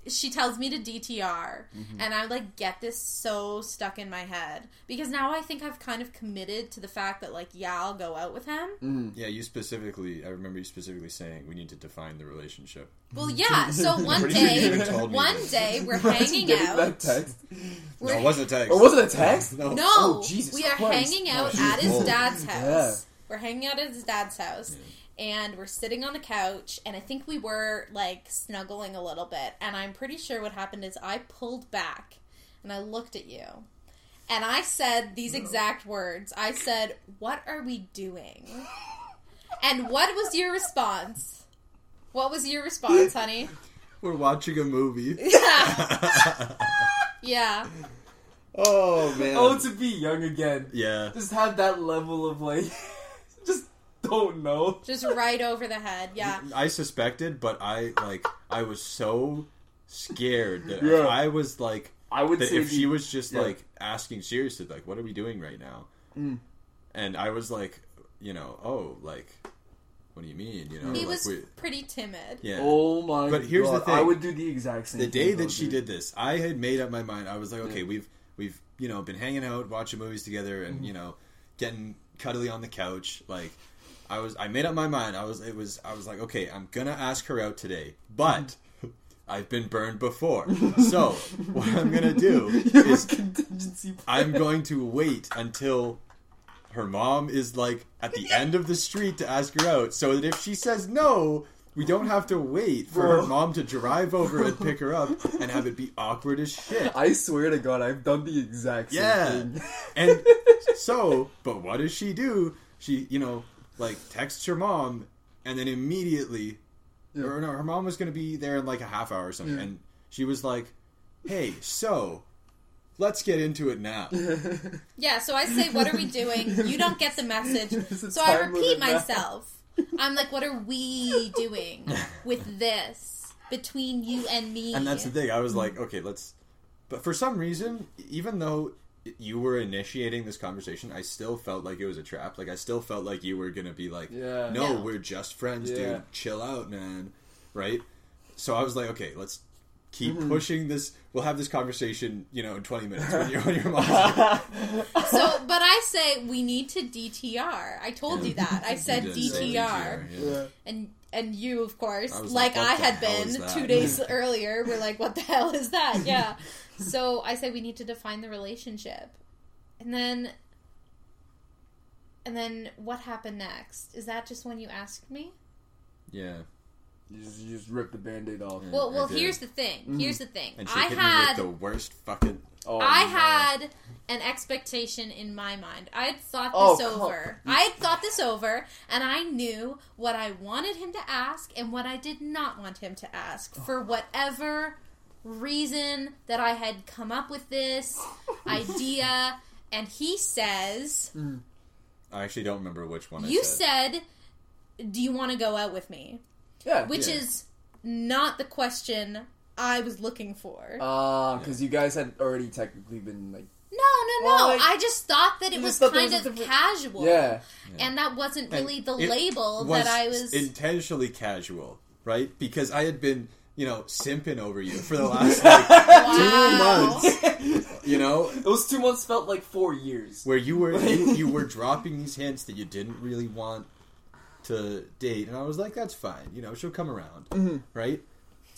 she tells me to DTR, Mm-hmm. and I like get this so stuck in my head because now I think I've kind of committed to the fact that like yeah I'll go out with him. Mm. Yeah, you specifically. I remember you specifically saying we need to define the relationship. Well, yeah. So one Pretty sure day, even told me one this. day we're Imagine hanging out. That text. We're no, it wasn't a text. Or was it a text? No. No, Oh, Jesus we are Christ. hanging out Oh, at his dad's house. Yeah. We're hanging out at his dad's house, and we're sitting on the couch, and I think we were like snuggling a little bit. And I'm pretty sure what happened is I pulled back and I looked at you, and I said these exact words. I said, "What are we doing?" And what was your response? What was your response, honey? We're watching a movie. Yeah, yeah. oh man. Oh, to be young again. yeah. Just have that level of like, just don't know. Just right over the head. Yeah. I suspected, but I like I was so scared that Yeah. I was like I would that say if she was just yeah. like asking seriously, like, "What are we doing right now?" Mm. and I was like, you know, oh, like, what do you mean? You know, He like was we, pretty timid. yeah. Oh my! But here's the thing. I would do the exact same. the day thing, that though, she dude. did this, I had made up my mind. I was like, okay, Yeah. we've we've you know been hanging out, watching movies together, and Mm-hmm. you know, getting cuddly on the couch. Like, I was, I made up my mind. I was, it was, I was like, okay, I'm gonna ask her out today, but. I've been burned before, so what I'm gonna do You have a is contingency. plan. I'm going to wait until her mom is like at the end of the street to ask her out, so that if she says no, we don't have to wait for her mom to drive over and pick her up and have it be awkward as shit. I swear to God, I've done the exact same Yeah. thing. And so, but what does she do? She, you know, like texts her mom, and then immediately, Yeah. or no, her mom was going to be there in like a half hour or something, Yeah. and she was like, "Hey, so." Let's get into it now. Yeah, so I say, What are we doing? You don't get the message. So I repeat limit now. myself. I'm like, What are we doing with this between you and me? And that's the thing. I was like, okay, let's. But for some reason, even though you were initiating this conversation, I still felt like it was a trap. Like I still felt like you were gonna be like, Yeah. no, No. we're just friends, Yeah. dude. Chill out, man. Right? So I was like, okay, let's keep Mm-hmm. pushing this. We'll have this conversation, you know, in twenty minutes when you're on your mom's. So, but I say we need to DTR. I told you that. I said You did say DTR, yeah. Yeah. and and you, of course, I like, like, I had been two days earlier. We're like, what the hell is that? Yeah. So I say we need to define the relationship, and then. And then what happened next? Is that just when you asked me? Yeah. You just, you just rip the band-aid off. Yeah. Well, well, here's the thing. Mm. Here's the thing. And she I hit had me with the worst fucking. Oh, I no. had an expectation in my mind. I had thought Oh, this come- over. I had thought this over, and I knew what I wanted him to ask and what I did not want him to ask for oh. whatever reason that I had come up with this idea. And he says, I actually don't remember which one. You I said. said, Do you want to go out with me? Yeah. Which Yeah. is not the question I was looking for. Uh, because you guys had already technically been like, No, no, Well, no. like- I just thought that it was just thought there kind of different- casual. yeah, And that wasn't And really the it label that I was. intentionally casual, right? Because I had been, you know, simping over you for the last like Wow. two months. You know, those two months felt like four years. where you were you, you were dropping these hints that you didn't really want to date, and I was like, that's fine. You know, she'll come around, mm-hmm. right?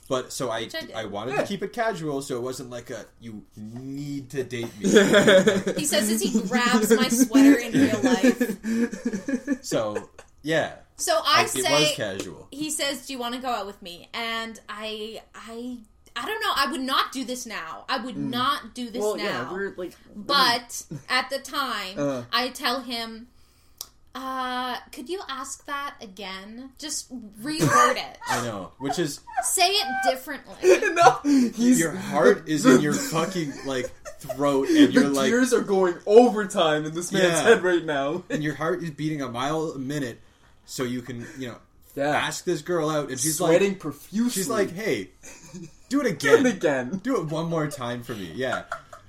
But so I I. I wanted Yeah. to keep it casual, so it wasn't like a you need to date me. He says as he grabs my sweater in real life. so yeah, So I, it was say, casual. he says, "Do you want to go out with me?" And I, I, I don't know. I would not do this now. I would not do this well, now. yeah, we're like, But at the time, Uh. I tell him, uh, could you ask that again? Just reword it. I know, which is Say it differently. no, he's your heart is in your fucking like throat, and Your you're like, tears are going overtime in this man's Yeah. head right now. and your heart is beating a mile a minute, so you can you know Yeah, ask this girl out, and she's sweating like, profusely. she's like, hey, do it do it again, again. do it one more time for me, yeah.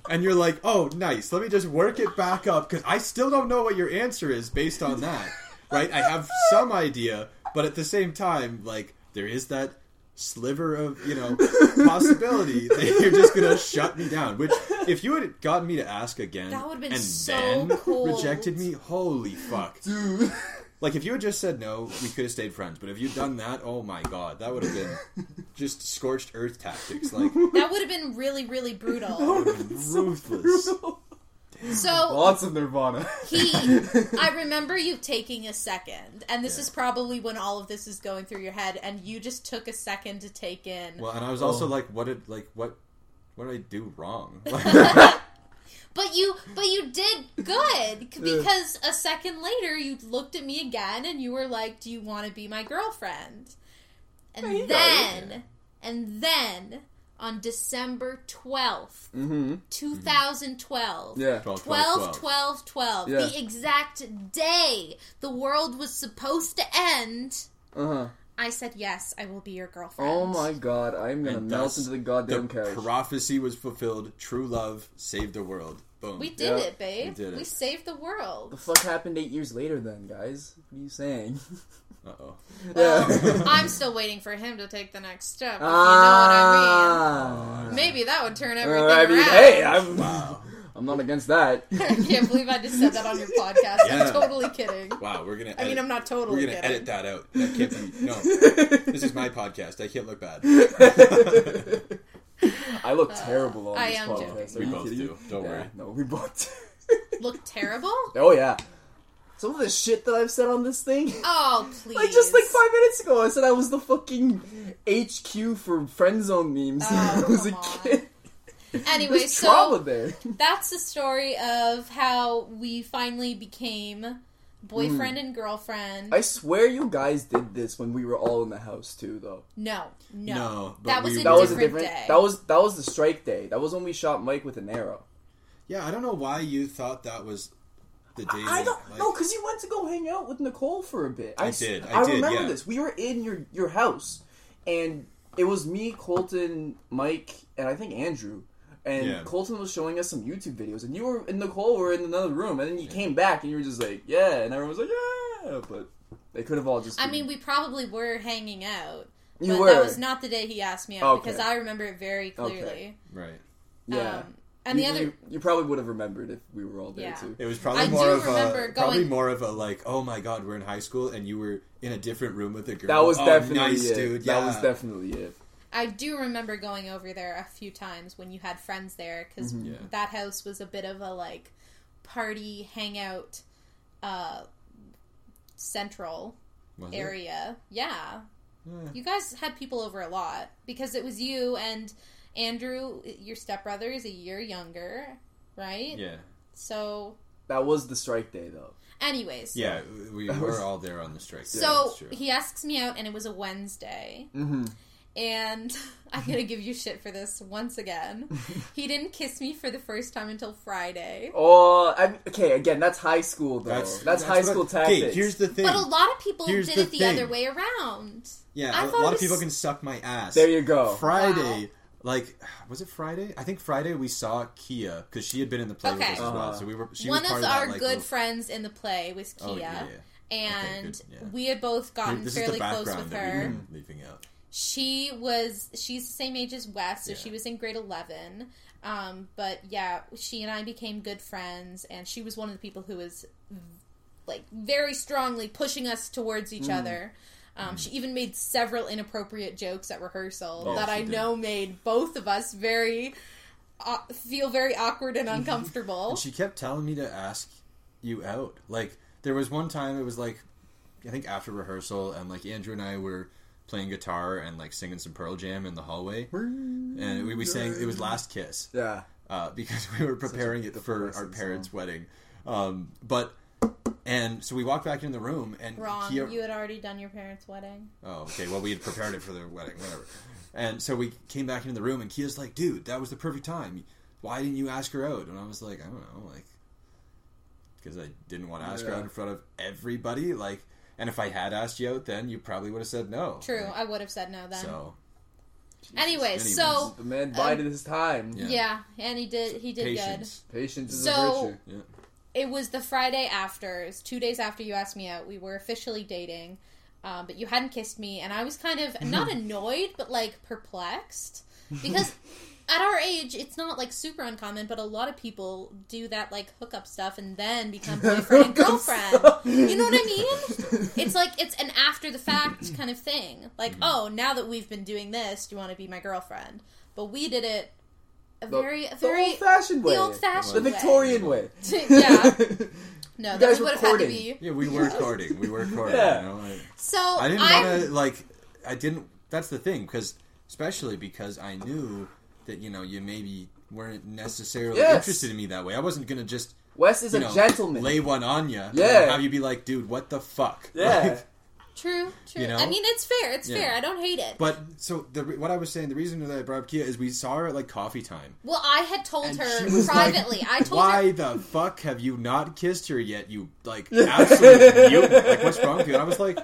And you're like, oh, nice. Let me just work it back up because I still don't know what your answer is based on that, right? I have some idea, but at the same time, like there is that sliver of you know possibility that you're just gonna shut me down. Which, if you had gotten me to ask again That would've been and so then cold. rejected me, holy fuck! Dude, Like if you had just said no, we could have stayed friends. But if you'd done that, oh my god, that would have been just scorched earth tactics. Like That would have been really, really brutal. ruthless. So lots of Nirvana. he, I remember you taking a second, and this Yeah. is probably when all of this is going through your head, and you just took a second to take in. Well, and I was oh. also Oh. like, what did like what what did I do wrong? But you, but you did good because a second later you looked at me again and you were like, "Do you want to be my girlfriend?" And Yeah, then, it. and then on December 12th, Mm-hmm. 2012. Yeah. 12, 12 12 12, Yeah. the exact day the world was supposed to end Uh huh. I said yes i will be your girlfriend Oh my god, I'm gonna And melt thus, into the goddamn the couch. prophecy was fulfilled. True love saved the world. Boom. we did Yeah. it babe We did it. saved the world the fuck happened eight years later then, guys? What are you saying? Uh oh. well Yeah. i'm still waiting for him to take the next step if Ah. you know what i mean maybe that would turn Uh, everything I mean, around hey, I'm, Wow. I'm not against that. I can't believe I just said that on your podcast. Yeah. I'm totally kidding. Wow. We're gonna. I mean, I'm not totally. We're totally gonna kidding. edit that out. That can't be. No. This is my podcast. I can't look bad. I look uh, terrible on I this am podcast. joking. We both kidding do. Don't Yeah, worry. No, we both. Look terrible? oh yeah. Some of the shit that I've said on this thing. Oh, please. Like just like five minutes ago, I said I was the fucking HQ for friend zone memes when Oh, I was a come on. kid. Anyway, There's trauma so there. that's the story of how we finally became Mm. boyfriend and girlfriend. I swear you guys did this when we were all in the house too, though. no, no. No, that was we a That were- was a different different. day. That was that was the strike day. That was when we shot Mike with an arrow. Yeah, I don't know why you thought that was the day. I that, don't like- know because you went to go hang out with Nicole for a bit. I s- did, I did, remember yeah. this. We were in your your house, and it was me, Colton, Mike, and I think Andrew. And Yeah. Colton was showing us some YouTube videos, and you were and Nicole were in another room, and then you came back, and you were just like, "Yeah," and everyone was like, "Yeah," but they could have all just. I been- mean, we probably were hanging out. You but were. that was not the day he asked me out Okay. because I remember it very clearly. Okay. Right. yeah. Um, and the You- other you, you probably would have remembered if we were all there Yeah. too. It was probably I more of remember a probably more of a like, oh my god, we're in high school and you were in a different room with a girl. That was Oh, definitely nice, it. dude. That was definitely it. I do remember going over there a few times when you had friends there because Mm-hmm. Yeah. that house was a bit of a like party hangout uh central Was it? area. Yeah. Yeah. You guys had people over a lot because it was you and Andrew, your stepbrother is a year younger, right? Yeah. So That was the strike day, though. anyways. Yeah, we were all there on the strike. day, So he asks me out and it was a Wednesday. Mm-hmm. And I'm gonna give you shit for this once again. He didn't kiss me for the first time until Friday. Oh, I, okay. Again, that's high school though. That's, high what school I- tactics. Okay, here's the thing. But a lot of people Here's did the it the thing. other way around. yeah, I a lot it of people can suck my ass. there you go. Friday, like, was it Friday? I think Friday we saw Kia because she had been in the play with Okay. us as well. Uh-huh. So we were. She One was part of of, our that, like, good little- friends in the play was Kia, Oh, yeah, yeah. and good, yeah. we had both gotten This fairly is the close with that her. we've been leaving out. She was she's the same age as Wes, so Yeah. she was in grade eleven. Um, but yeah, she and I became good friends, and she was one of the people who was like very strongly pushing us towards Mm. each other. Um, She even made several inappropriate jokes at rehearsal Oh, that I did. know made both of us very uh, feel very awkward and uncomfortable. And she kept telling me to ask you out. Like there was one time it was like I think after rehearsal and like Andrew and I were playing guitar and like singing some Pearl Jam in the hallway. And we, we sang it was Last Kiss. Yeah. uh, because we were preparing it for our depressing parents' wedding. Um, but and so we walked back in the room and Wrong. Kia- You had already done your parents' wedding. oh, okay. Well, we had prepared it for their wedding, whatever. And so we came back into the room, and Kia's like, "Dude, that was the perfect time. Why didn't you ask her out?" And I was like, "I don't know, like because I didn't want to ask her out in front of everybody. Like, and if I had asked you out, then you probably would have said no. True, Like, I would have said no then. so Anyways, Anyways. so The man bided his time. Yeah. yeah. and he did he did patience. Patience is So- a virtue. Yeah. It was the Friday after, it was two days after you asked me out. We were officially dating, um, but you hadn't kissed me, and I was kind of not annoyed, but like perplexed because. At our age, it's not like super uncommon, but a lot of people do that like hookup stuff and then become boyfriend and girlfriend. You know what I mean? It's like it's an after the fact kind of thing. Like, mm. oh, now that we've been doing this, do you want to be my girlfriend? But we did it a The- very, a very old-fashioned way. the old-fashioned The. Victorian way. yeah. No, You that guys would were have had to be. Yeah, we were courting. We were courting. Yeah. You know, like, So I didn't want to like. I didn't. That's the thing, because especially because I knew that you know you maybe weren't necessarily Yes. interested in me that way. I wasn't gonna just Wes is you a know gentleman. lay one on you. Yeah. have you be like, dude, what the fuck? Yeah. Like, True, true. You know? I mean, it's fair. It's Yeah. fair. I don't hate it. But so the what I was saying, the reason that I brought up Kia is we saw her at like coffee time. well, I had told And her she was like, privately. I told her, Why her. the fuck have you not kissed her yet? You like absolute mute. Like what's wrong with you? And I was like,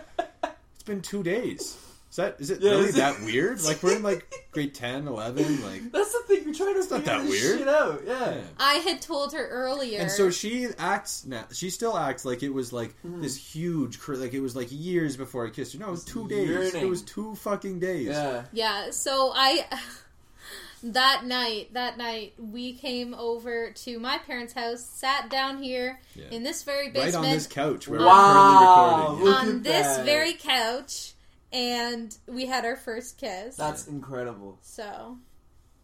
it's been two days. Is that is it Yeah, really is it- that weird? Like we're in like grade 10, 11, like That's the thing. You're trying to not figure that this weird. shit out. Yeah. yeah. I had told her earlier. And so she acts now. She still acts like it was like Mm-hmm. this huge, like it was like years before I kissed her. No, it was two days. It was two fucking days. Yeah. Yeah, so I that night, that night we came over to my parents' house, sat down here Yeah. in this very Right basement on this couch where Wow. we're currently recording. Look on at this that. very couch and we had our first kiss. That's incredible. so,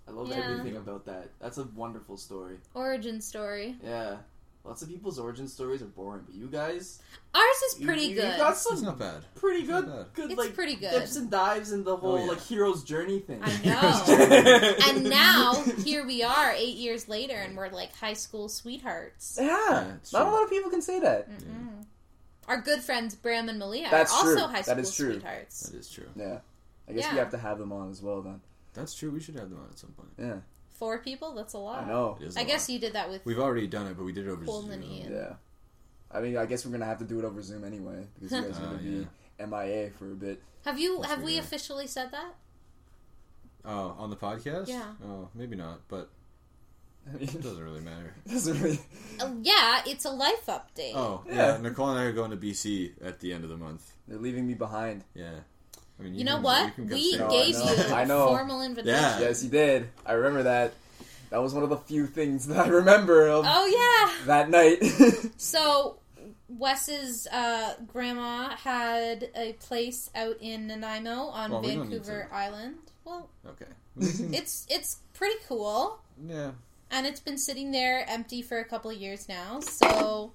I love Yeah. everything about that. That's a wonderful story. origin story. Yeah. Lots of people's origin stories are boring, but you guys, Ours is you- pretty you, good. You got It's some not bad. pretty good, Not bad. good It's like pretty good. dips and dives in the oh, whole yeah. like hero's journey thing. I know. and now here we are 8 years later and we're like high school sweethearts. yeah, it's not a true. lot of people can say that. Mm-mm. Our good friends Bram and Malia That's are also true. high school That is true. sweethearts. That is true. Yeah, I guess Yeah. we have to have them on as well. Then, That's true. We should have them on at some point. yeah, Four people? That's a lot. I know. It is a I guess you did that with We've already done it, but we did it over Coleman Zoom. and Ian. Yeah, I mean, I guess we're gonna have to do it over Zoom anyway because you guys are Uh, gonna be MIA for a bit. Have you Yes, have we we do. officially said that? Oh, on the podcast? Yeah. Oh, maybe not, but I mean, it doesn't really matter. doesn't really. Uh, yeah, it's a life update. Oh, yeah. Yeah. Nicole and I are going to BC at the end of the month. They're leaving me behind. Yeah. I mean, You know can- what? can We stay gave us. I know. you I a know. formal invitation. Yeah. Yes, you did. I remember that. That was one of the few things that I remember of Oh yeah. that night. So Wes's uh, grandma had a place out in Nanaimo on Well, we don't need Vancouver to. Island. Well, Okay. it's it's pretty cool, yeah. And it's been sitting there empty for a couple of years now. So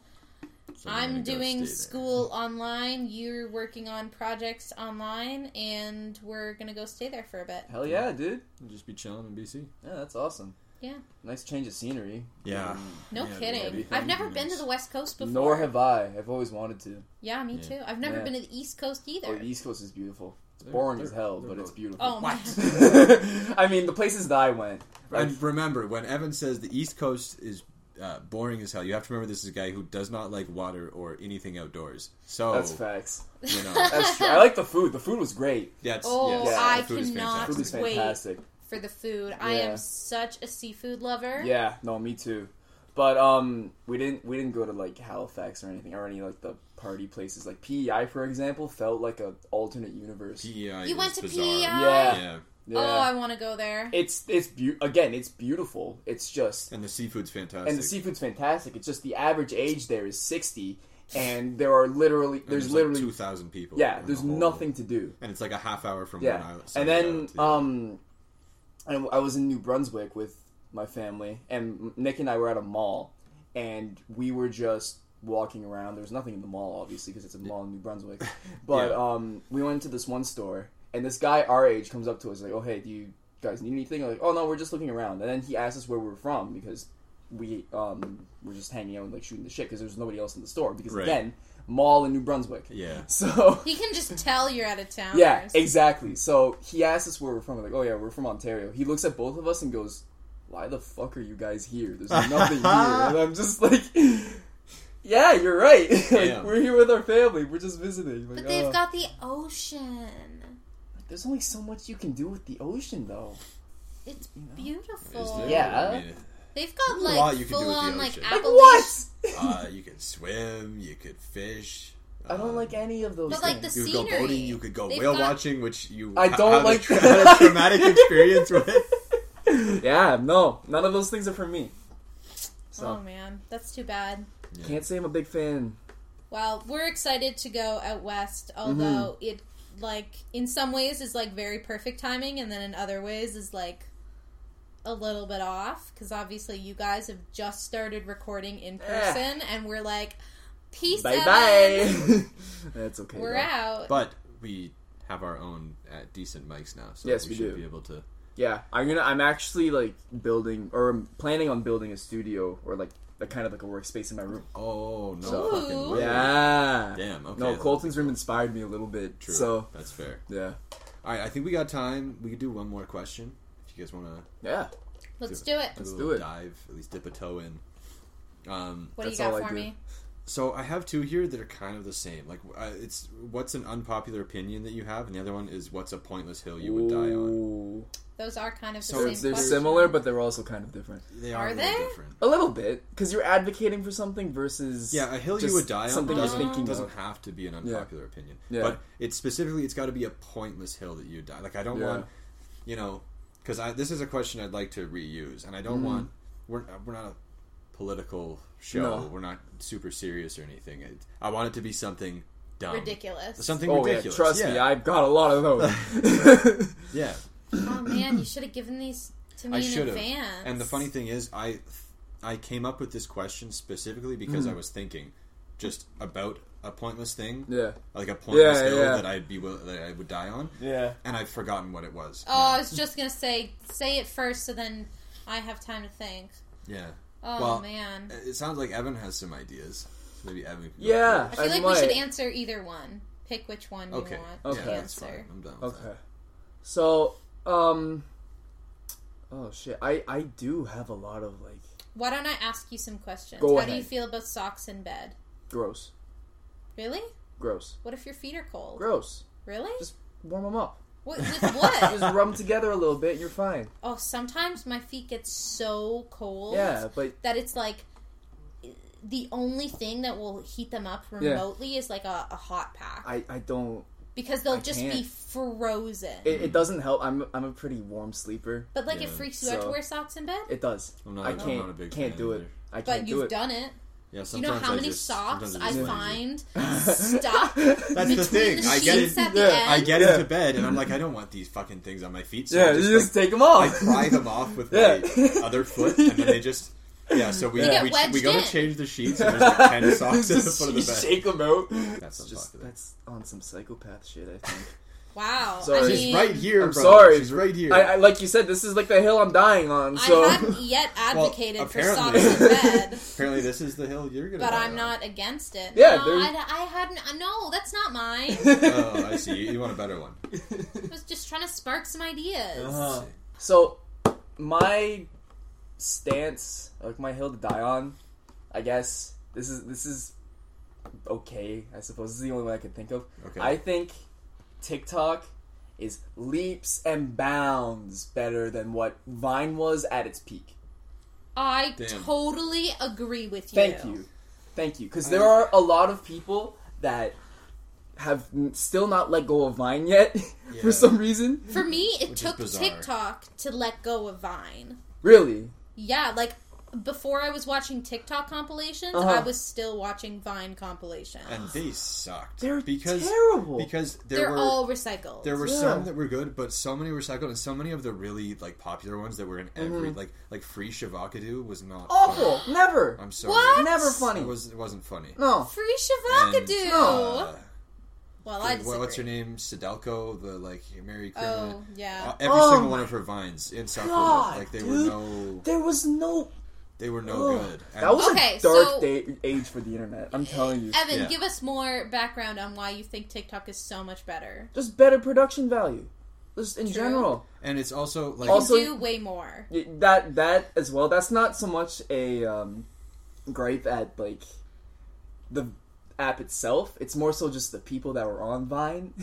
So I'm gonna go stay doing there. school online. You're working on projects online, and we're gonna go stay there for a bit. Hell yeah, dude. We'll just be chilling in BC. Yeah, that's awesome. Yeah. Nice change of scenery. Yeah. Um, no Yeah, kidding. I've never nice. been to the West Coast before. Nor have I. I've always wanted to. Yeah, me Yeah. too. I've never Yeah. been to the East Coast either. Oh, the East Coast is beautiful. It's They're- boring they're- as hell, they're but it's beautiful. Oh, What? man. I mean, the places that I went. Right? And remember, when Evan says the East Coast is uh, boring as hell, you have to remember this is a guy who does not like water or anything outdoors. So That's facts. you know, That's true. I like the food. The food was great. that's Oh, yes, I the food is cannot Food is Wait. fantastic. for the food. I am such a seafood lover. Yeah, no, me too. But um, we didn't we didn't go to like Halifax or anything or any like the party places. Like PEI, for example, felt like a alternate universe. PEI You went to bizarre. PEI? Yeah. Yeah, Yeah, Oh, I want to go there. it's it's beau- again, it's beautiful. It's just and the seafood's fantastic. and the seafood's fantastic. It's just the average age there is sixty, and there are literally And there's, like literally two thousand people. yeah, in there's the whole- nothing to do. and it's like a half hour from Yeah, one island. and then the island to the um, and I was in New Brunswick with my family, and Nick and I were at a mall, and we were just walking around. There was nothing in the mall, obviously, because it's a mall in New Brunswick. But Yeah. um, we went into this one store, and this guy our age comes up to us like, "Oh, hey, do you guys need anything?" We're like, "Oh no, we're just looking around." And then he asked us where we were from because we um were just hanging out and like shooting the shit because there was nobody else in the store because Right. again, mall in New Brunswick. yeah. So He can just tell you're out of town. yeah, exactly. So he asked us where we're from. We're like, oh yeah, we're from Ontario. He looks at both of us and goes, "Why the fuck are you guys here? There's nothing here." And I'm just like, "Yeah, you're right. like, we're here with our family. We're just visiting." Like, But they've oh. got the ocean. There's only so much you can do with the ocean, though. It's Is beautiful. there? Yeah. I mean, They've got There's a lot like you can full on like ocean. Like what? uh, you could swim. You could fish. I don't um, like any of those. But, like, things. the You could go scenery. boating. You could go They've whale got- watching, which you I don't had a like tra- that. traumatic experience with. yeah, no, none of those things are for me. So Oh man, that's too bad. Yeah. can't say I'm a big fan. Well, we're excited to go out west, Mm-hmm. although it like in some ways is like very perfect timing, and then in other ways is like a little bit off because obviously you guys have just started recording in Eh. person, and we're like, peace, Bye Evan. bye. That's okay. We're though. out. But we have our own uh, decent mics now, so Yes, we, we should do. be able to. Yeah, I'm gonna. I'm actually like building or I'm planning on building a studio or like a kind of like a workspace in my room. Oh no So- fucking way. Yeah. Damn. Okay. No, Colton's room inspired me a little bit. True. So that's fair. yeah, All right, I think we got time. We could do one more question if you guys want to. yeah. Let's do it. Let's a do it. Dive, at least dip a toe in. Um, What do you got all I for do. me? So I have two here that are kind of the same. Like, uh, it's what's an unpopular opinion that you have, and the other one is what's a pointless hill you would die on. Those are kind of the So same. They're, they're question. similar, but they're also kind of different. They Are are, a they? little different. A little bit, because you're advocating for something versus Yeah, a hill just you would die on something you're doesn't, thinking doesn't of. have to be an unpopular opinion. Yeah. But it's specifically, it's got to be a pointless hill that you die. Like, I don't Yeah. want, you know, because this is a question I'd like to reuse, and I don't Mhm. want, we're, we're not a political show. No. We're not super serious or anything. It, I want it to be something dumb. Ridiculous. Something Oh ridiculous. yeah, trust yeah. me, I've got a lot of those. Yeah, Oh man, you should have given these to me I in should have. advance. And the funny thing is, I I came up with this question specifically because Mm. I was thinking just about a pointless thing, yeah, like a pointless Yeah, hill yeah. that I'd be will- that I would die on, yeah. and I've forgotten what it was. Oh, I was just gonna say say it first, so then I have time to think. yeah. Oh Well, man, It sounds like Evan has some ideas. Maybe Evan. Can go Yeah. I feel I like we should answer either one. Pick which one you Okay. want Okay. to Yeah, answer. I'm done. With Okay. that. So, um, oh shit, I I do have a lot of like Why don't I ask you some questions? Go How do you feel about socks in bed? gross, Really? gross, What if your feet are cold? gross. Really? Just warm them up. What, with what? Just rub them together a little bit, and you're fine. oh, sometimes my feet get so cold Yeah, but that it's like the only thing that will heat them up remotely is like a, a hot pack I I don't. because they'll I just be can't. frozen. It, it doesn't help. I'm I'm a pretty warm sleeper. but like it freaks you out to wear socks in bed. It does. I'm not, I I'm can't a big can't fan do it. either. I can't But do you've it. done it. Yeah, You know how I many just- socks I just find stuck That's between the thing. the I sheets get it. at the Yeah, end. I get Yeah. into bed and I'm like, I don't want these fucking things on my feet. So yeah, I you just, just like, take them off. I pry them off with Yeah. my other foot, and then they just. Yeah, so we They get we, wedged we go in. to change the sheets, and there's like ten socks at the Just foot of the bed. shake them out. That's just that's on some psychopath shit. I think. Wow. Sorry. I She's mean, She's right here, I'm bro. sorry. She's right here. I, I like you said, this is like the hill I'm dying on. So I haven't yet Well, advocated for apparently- socks in bed, Apparently, this is the hill you're gonna. but I'm on. not against it. Yeah, no, I, I hadn't. uh, No, that's not mine. Oh, I see. You, you want a better one. I was just trying to spark some ideas. Uh-huh. So, my stance, like my hill to die on, I guess this is this is okay. I suppose this is the only one I can think of. Okay. I think TikTok is leaps and bounds better than what Vine was at its peak. I Damn. totally agree with you. Thank you, thank you, because there are a lot of people that have still not let go of Vine yet Yeah. for some reason. For me, it Which took. TikTok to let go of Vine. Really, Yeah, like before I was watching TikTok compilations, Uh-huh. I was still watching Vine compilations. and they sucked. they're because terrible. because there They're were all recycled. there were Yeah. some that were good, but so many recycled, and so many of the really like popular ones that were in every Mhm. like like Free Shavakadu was not awful. funny. Never, I'm sorry, What? never It funny. was it wasn't funny. No. Free Shavakadu. Uh, well, I disagree. what's her name? Sedelko, the like Mary criminal. Oh, yeah. Uh, every Oh single one of her vines insufferable. God, like they dude. were no, There was no. They were no Ugh. good. That was Okay, a dark so- day, age for the internet. I'm telling you. Evan, Yeah. give us more background on why you think TikTok is so much better. Just better production value. Just in True. general. and it's also like Also- you do way more. That that as well. That's not so much a um, gripe at like the app itself. It's more so just the people that were on Vine.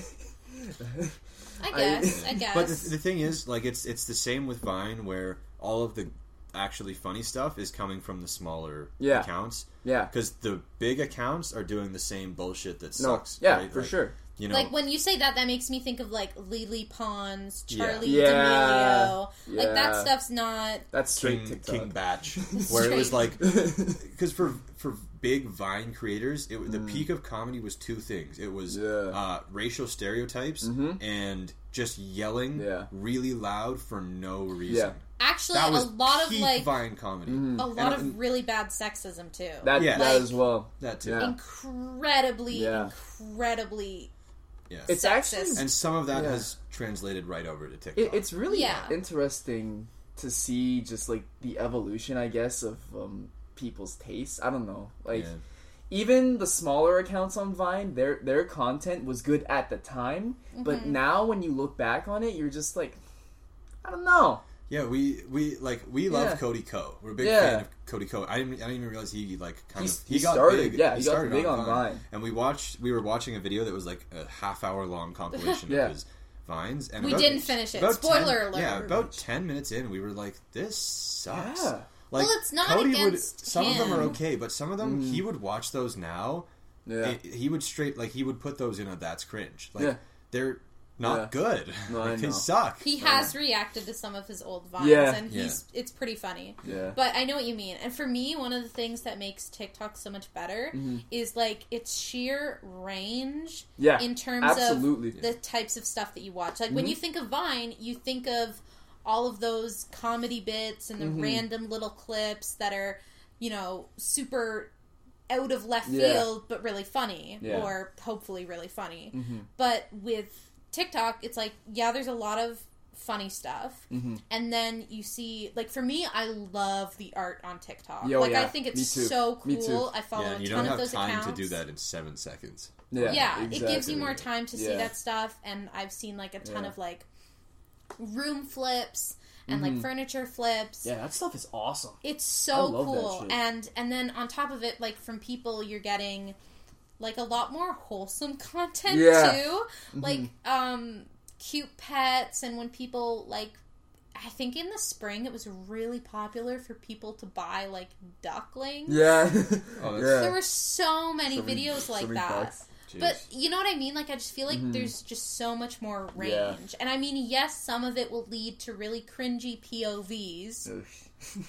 I I- guess. I, guess. But the, the thing is, like, it's it's the same with Vine, where all of the actually funny stuff is coming from the smaller Yeah. accounts, yeah. because the big accounts are doing the same bullshit that No. sucks. Yeah, right? for Like, sure. You know, like when you say that, that makes me think of like Lily Pons, Yeah. Charlie Yeah. D'Amelio. Like that stuff's not. That's straight King, TikTok. King Bach, where it was like, because for for big Vine creators, it, the peak of comedy was two things. It was Mm. Yeah. uh, racial stereotypes Mhm. and just yelling Yeah. really loud for no reason. Yeah. Actually, That was a lot of like Vine comedy. Mhm. a lot And- of really bad sexism too. That Yeah. that as well. That too. Yeah. incredibly, Yeah. incredibly. Yeah. It's Sexist. actually and some of that Yeah. has translated right over to TikTok. it, it's really Yeah. interesting to see just like the evolution, I guess, of um, people's tastes. I don't know. Like Yeah. even the smaller accounts on Vine, their their content was good at the time, but now when you look back on it, you're just like, I don't know. Yeah, we we like we love Yeah. Cody Ko. We're a big Yeah. fan of Cody Ko. I didn't I didn't even realize he like kind He's- of he got started- yeah, he got started big on Vine. And we watched we were watching a video that was like a half hour long compilation Yeah. of his vines. And We about- didn't finish it. about Spoiler 10 alert. Yeah, about ten minutes in, we were like, "This sucks." Yeah. Like, Well, it's not Cody against would. Some of them are him. okay, but some of them mm. he would watch those now. Yeah. it- he would straight like he would put those in a that's cringe. Like Yeah. there not Yeah. good. No, I like, they suck. He has reacted to some of his old vines, Yeah. and he's it's pretty funny. Yeah. But I know what you mean. And for me, one of the things that makes TikTok so much better Mm-hmm. is like its sheer range Yeah, in terms absolutely. of the types of stuff that you watch. Like when Mhm. you think of Vine, you think of all of those comedy bits and the Mhm. random little clips that are, you know, super out of left Yeah. field but really funny Yeah. or hopefully really funny. Mhm. But with TikTok, it's like yeah, there's a lot of funny stuff, Mhm. and then you see like for me, I love the art on TikTok. Yo, like I yeah. think Me it's too. so Me too. cool. I follow yeah, a and you don't have time accounts. to do that in seven seconds. Yeah, Yeah, it gives you more time to see that stuff, and I've seen like a ton Yeah. of like room flips and like Mhm. furniture flips. Yeah, that stuff is awesome. It's I so love that cool, shit. and and then on top of it, like from people, you're getting like a lot more wholesome content Yeah. too, Mhm. like um cute pets, and when people like. I think in the spring it was really popular for people to buy like ducklings. Yeah. Oh, that's- There were so many So many- videos so like many that. But you know what I mean? Like I just feel like Mhm. there's just so much more range. Yeah. And I mean, yes, some of it will lead to really cringy POVs, Ugh.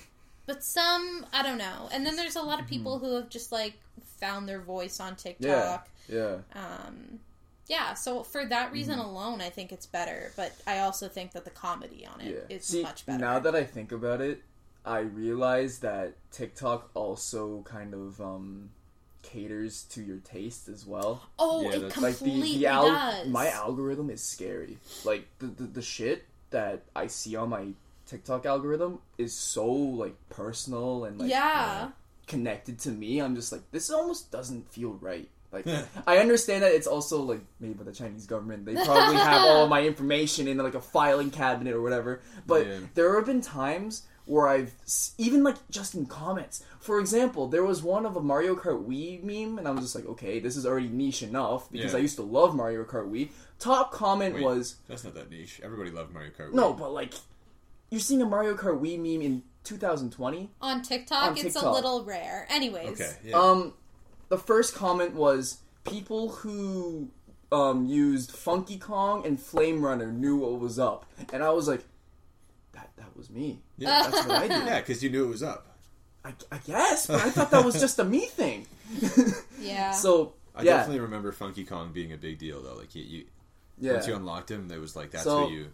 But some I don't know. And then there's a lot of people who have just like found their voice on Mm-hmm. Yeah. TikTok. Yeah. Um yeah, so for that reason alone, I think it's better. But I also think that the comedy on it Yeah. is See, much better. now that I think about it, I realize that TikTok also kind of um caters to your taste as well. oh, Yeah, it that's- Like completely the, the al- does. my algorithm is scary. Like the, the the shit that I see on my TikTok algorithm is so like personal and like yeah. connected to me. I'm just like this almost doesn't feel right. Like I understand that it's also like made by the Chinese government. They probably have all my information in like a filing cabinet or whatever. But Yeah. there have been times where I've even like just in comments. For example, there was one of a Mario Kart Wii meme, and I was just like, okay, this is already niche enough because Yeah. I used to love Mario Kart Wii. Top comment Wait. was That's not that niche. Everybody loved Mario Kart. no, but like you're seeing a Mario Kart Wii meme in 2020. On TikTok, On it's a little rare. Anyways. okay, yeah. Um, the first comment was people who um used Funky Kong and Flame Runner knew what was up, and I was like, that that was me. yeah, That's what I did. yeah, because you knew it was up. I, I guess, but I thought that was just a me thing. Yeah. so I yeah, definitely remember Funky Kong being a big deal though. Like you, you yeah. once you unlocked him, there was like that's So- who you.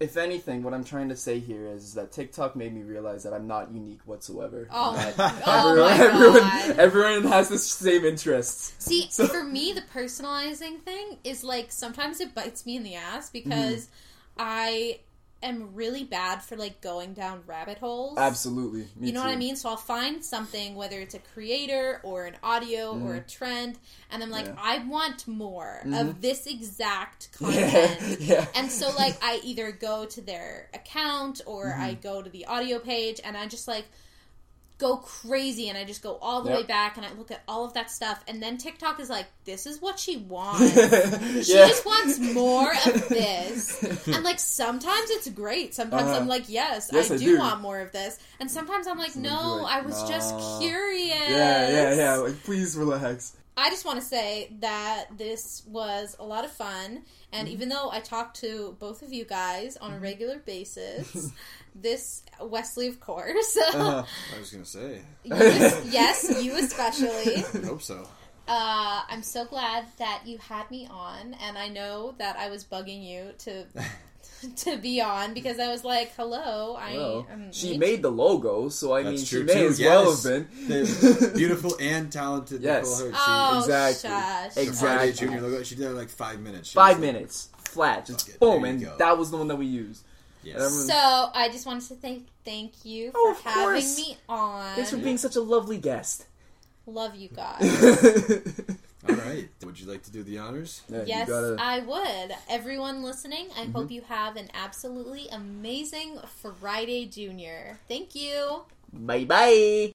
If anything, what I'm trying to say here is that TikTok made me realize that I'm not unique whatsoever. Oh, oh everyone, my everyone, God. everyone has the same interests. See, So- for me, the personalizing thing is like sometimes it bites me in the ass Mm-hmm. because I am really bad for like going down rabbit holes. Absolutely, me You know too. what I mean? So I'll find something, whether it's a creator or an audio or a trend, and I'm like, Mm-hmm. Yeah. I want more Mhm. of this exact Yeah, content. yeah. And so, like, I either go to their account or Mm-hmm. I go to the audio page and I just like go crazy and I just go all the Yep. way back and I look at all of that stuff. And then TikTok is like, this is what she wants. She Yeah. just wants more of this. And like sometimes it's great. Sometimes Uh-huh. I'm like, yes, Yes, I, I do, do. want more of this. And sometimes I'm like, no, like, I was just curious. Yeah, yeah, yeah. Like, please relax. I just want to say that this was a lot of fun, and Mm-hmm. even though I talk to both of you guys on a regular basis, this Wesley, of course, Uh-huh. I was gonna say. you, yes, you especially. I hope so. Uh, I'm so glad that you had me on, and I know that I was bugging you to to be on because I was like, "Hello, I." Well, am she made the logo, so I That's mean, she may too, as well have been. The beautiful and talented Yes. Nicole Hurd. Oh, Exactly. shush. She, Exactly. the Friday Junior logo. She did it like five minutes. She Five was like- minutes, flat, just Okay, boom, and go. that was the one that we used. Yes. And So I just wanted to thank thank you oh, for Oh, having course. me on. Thanks for being such a lovely guest. Love you guys. All right. Would you like to do the honors? Yeah, yes, gotta- I would. Everyone listening, I hope mm-hmm. you have an absolutely amazing Friday Junior. Thank you. Bye bye.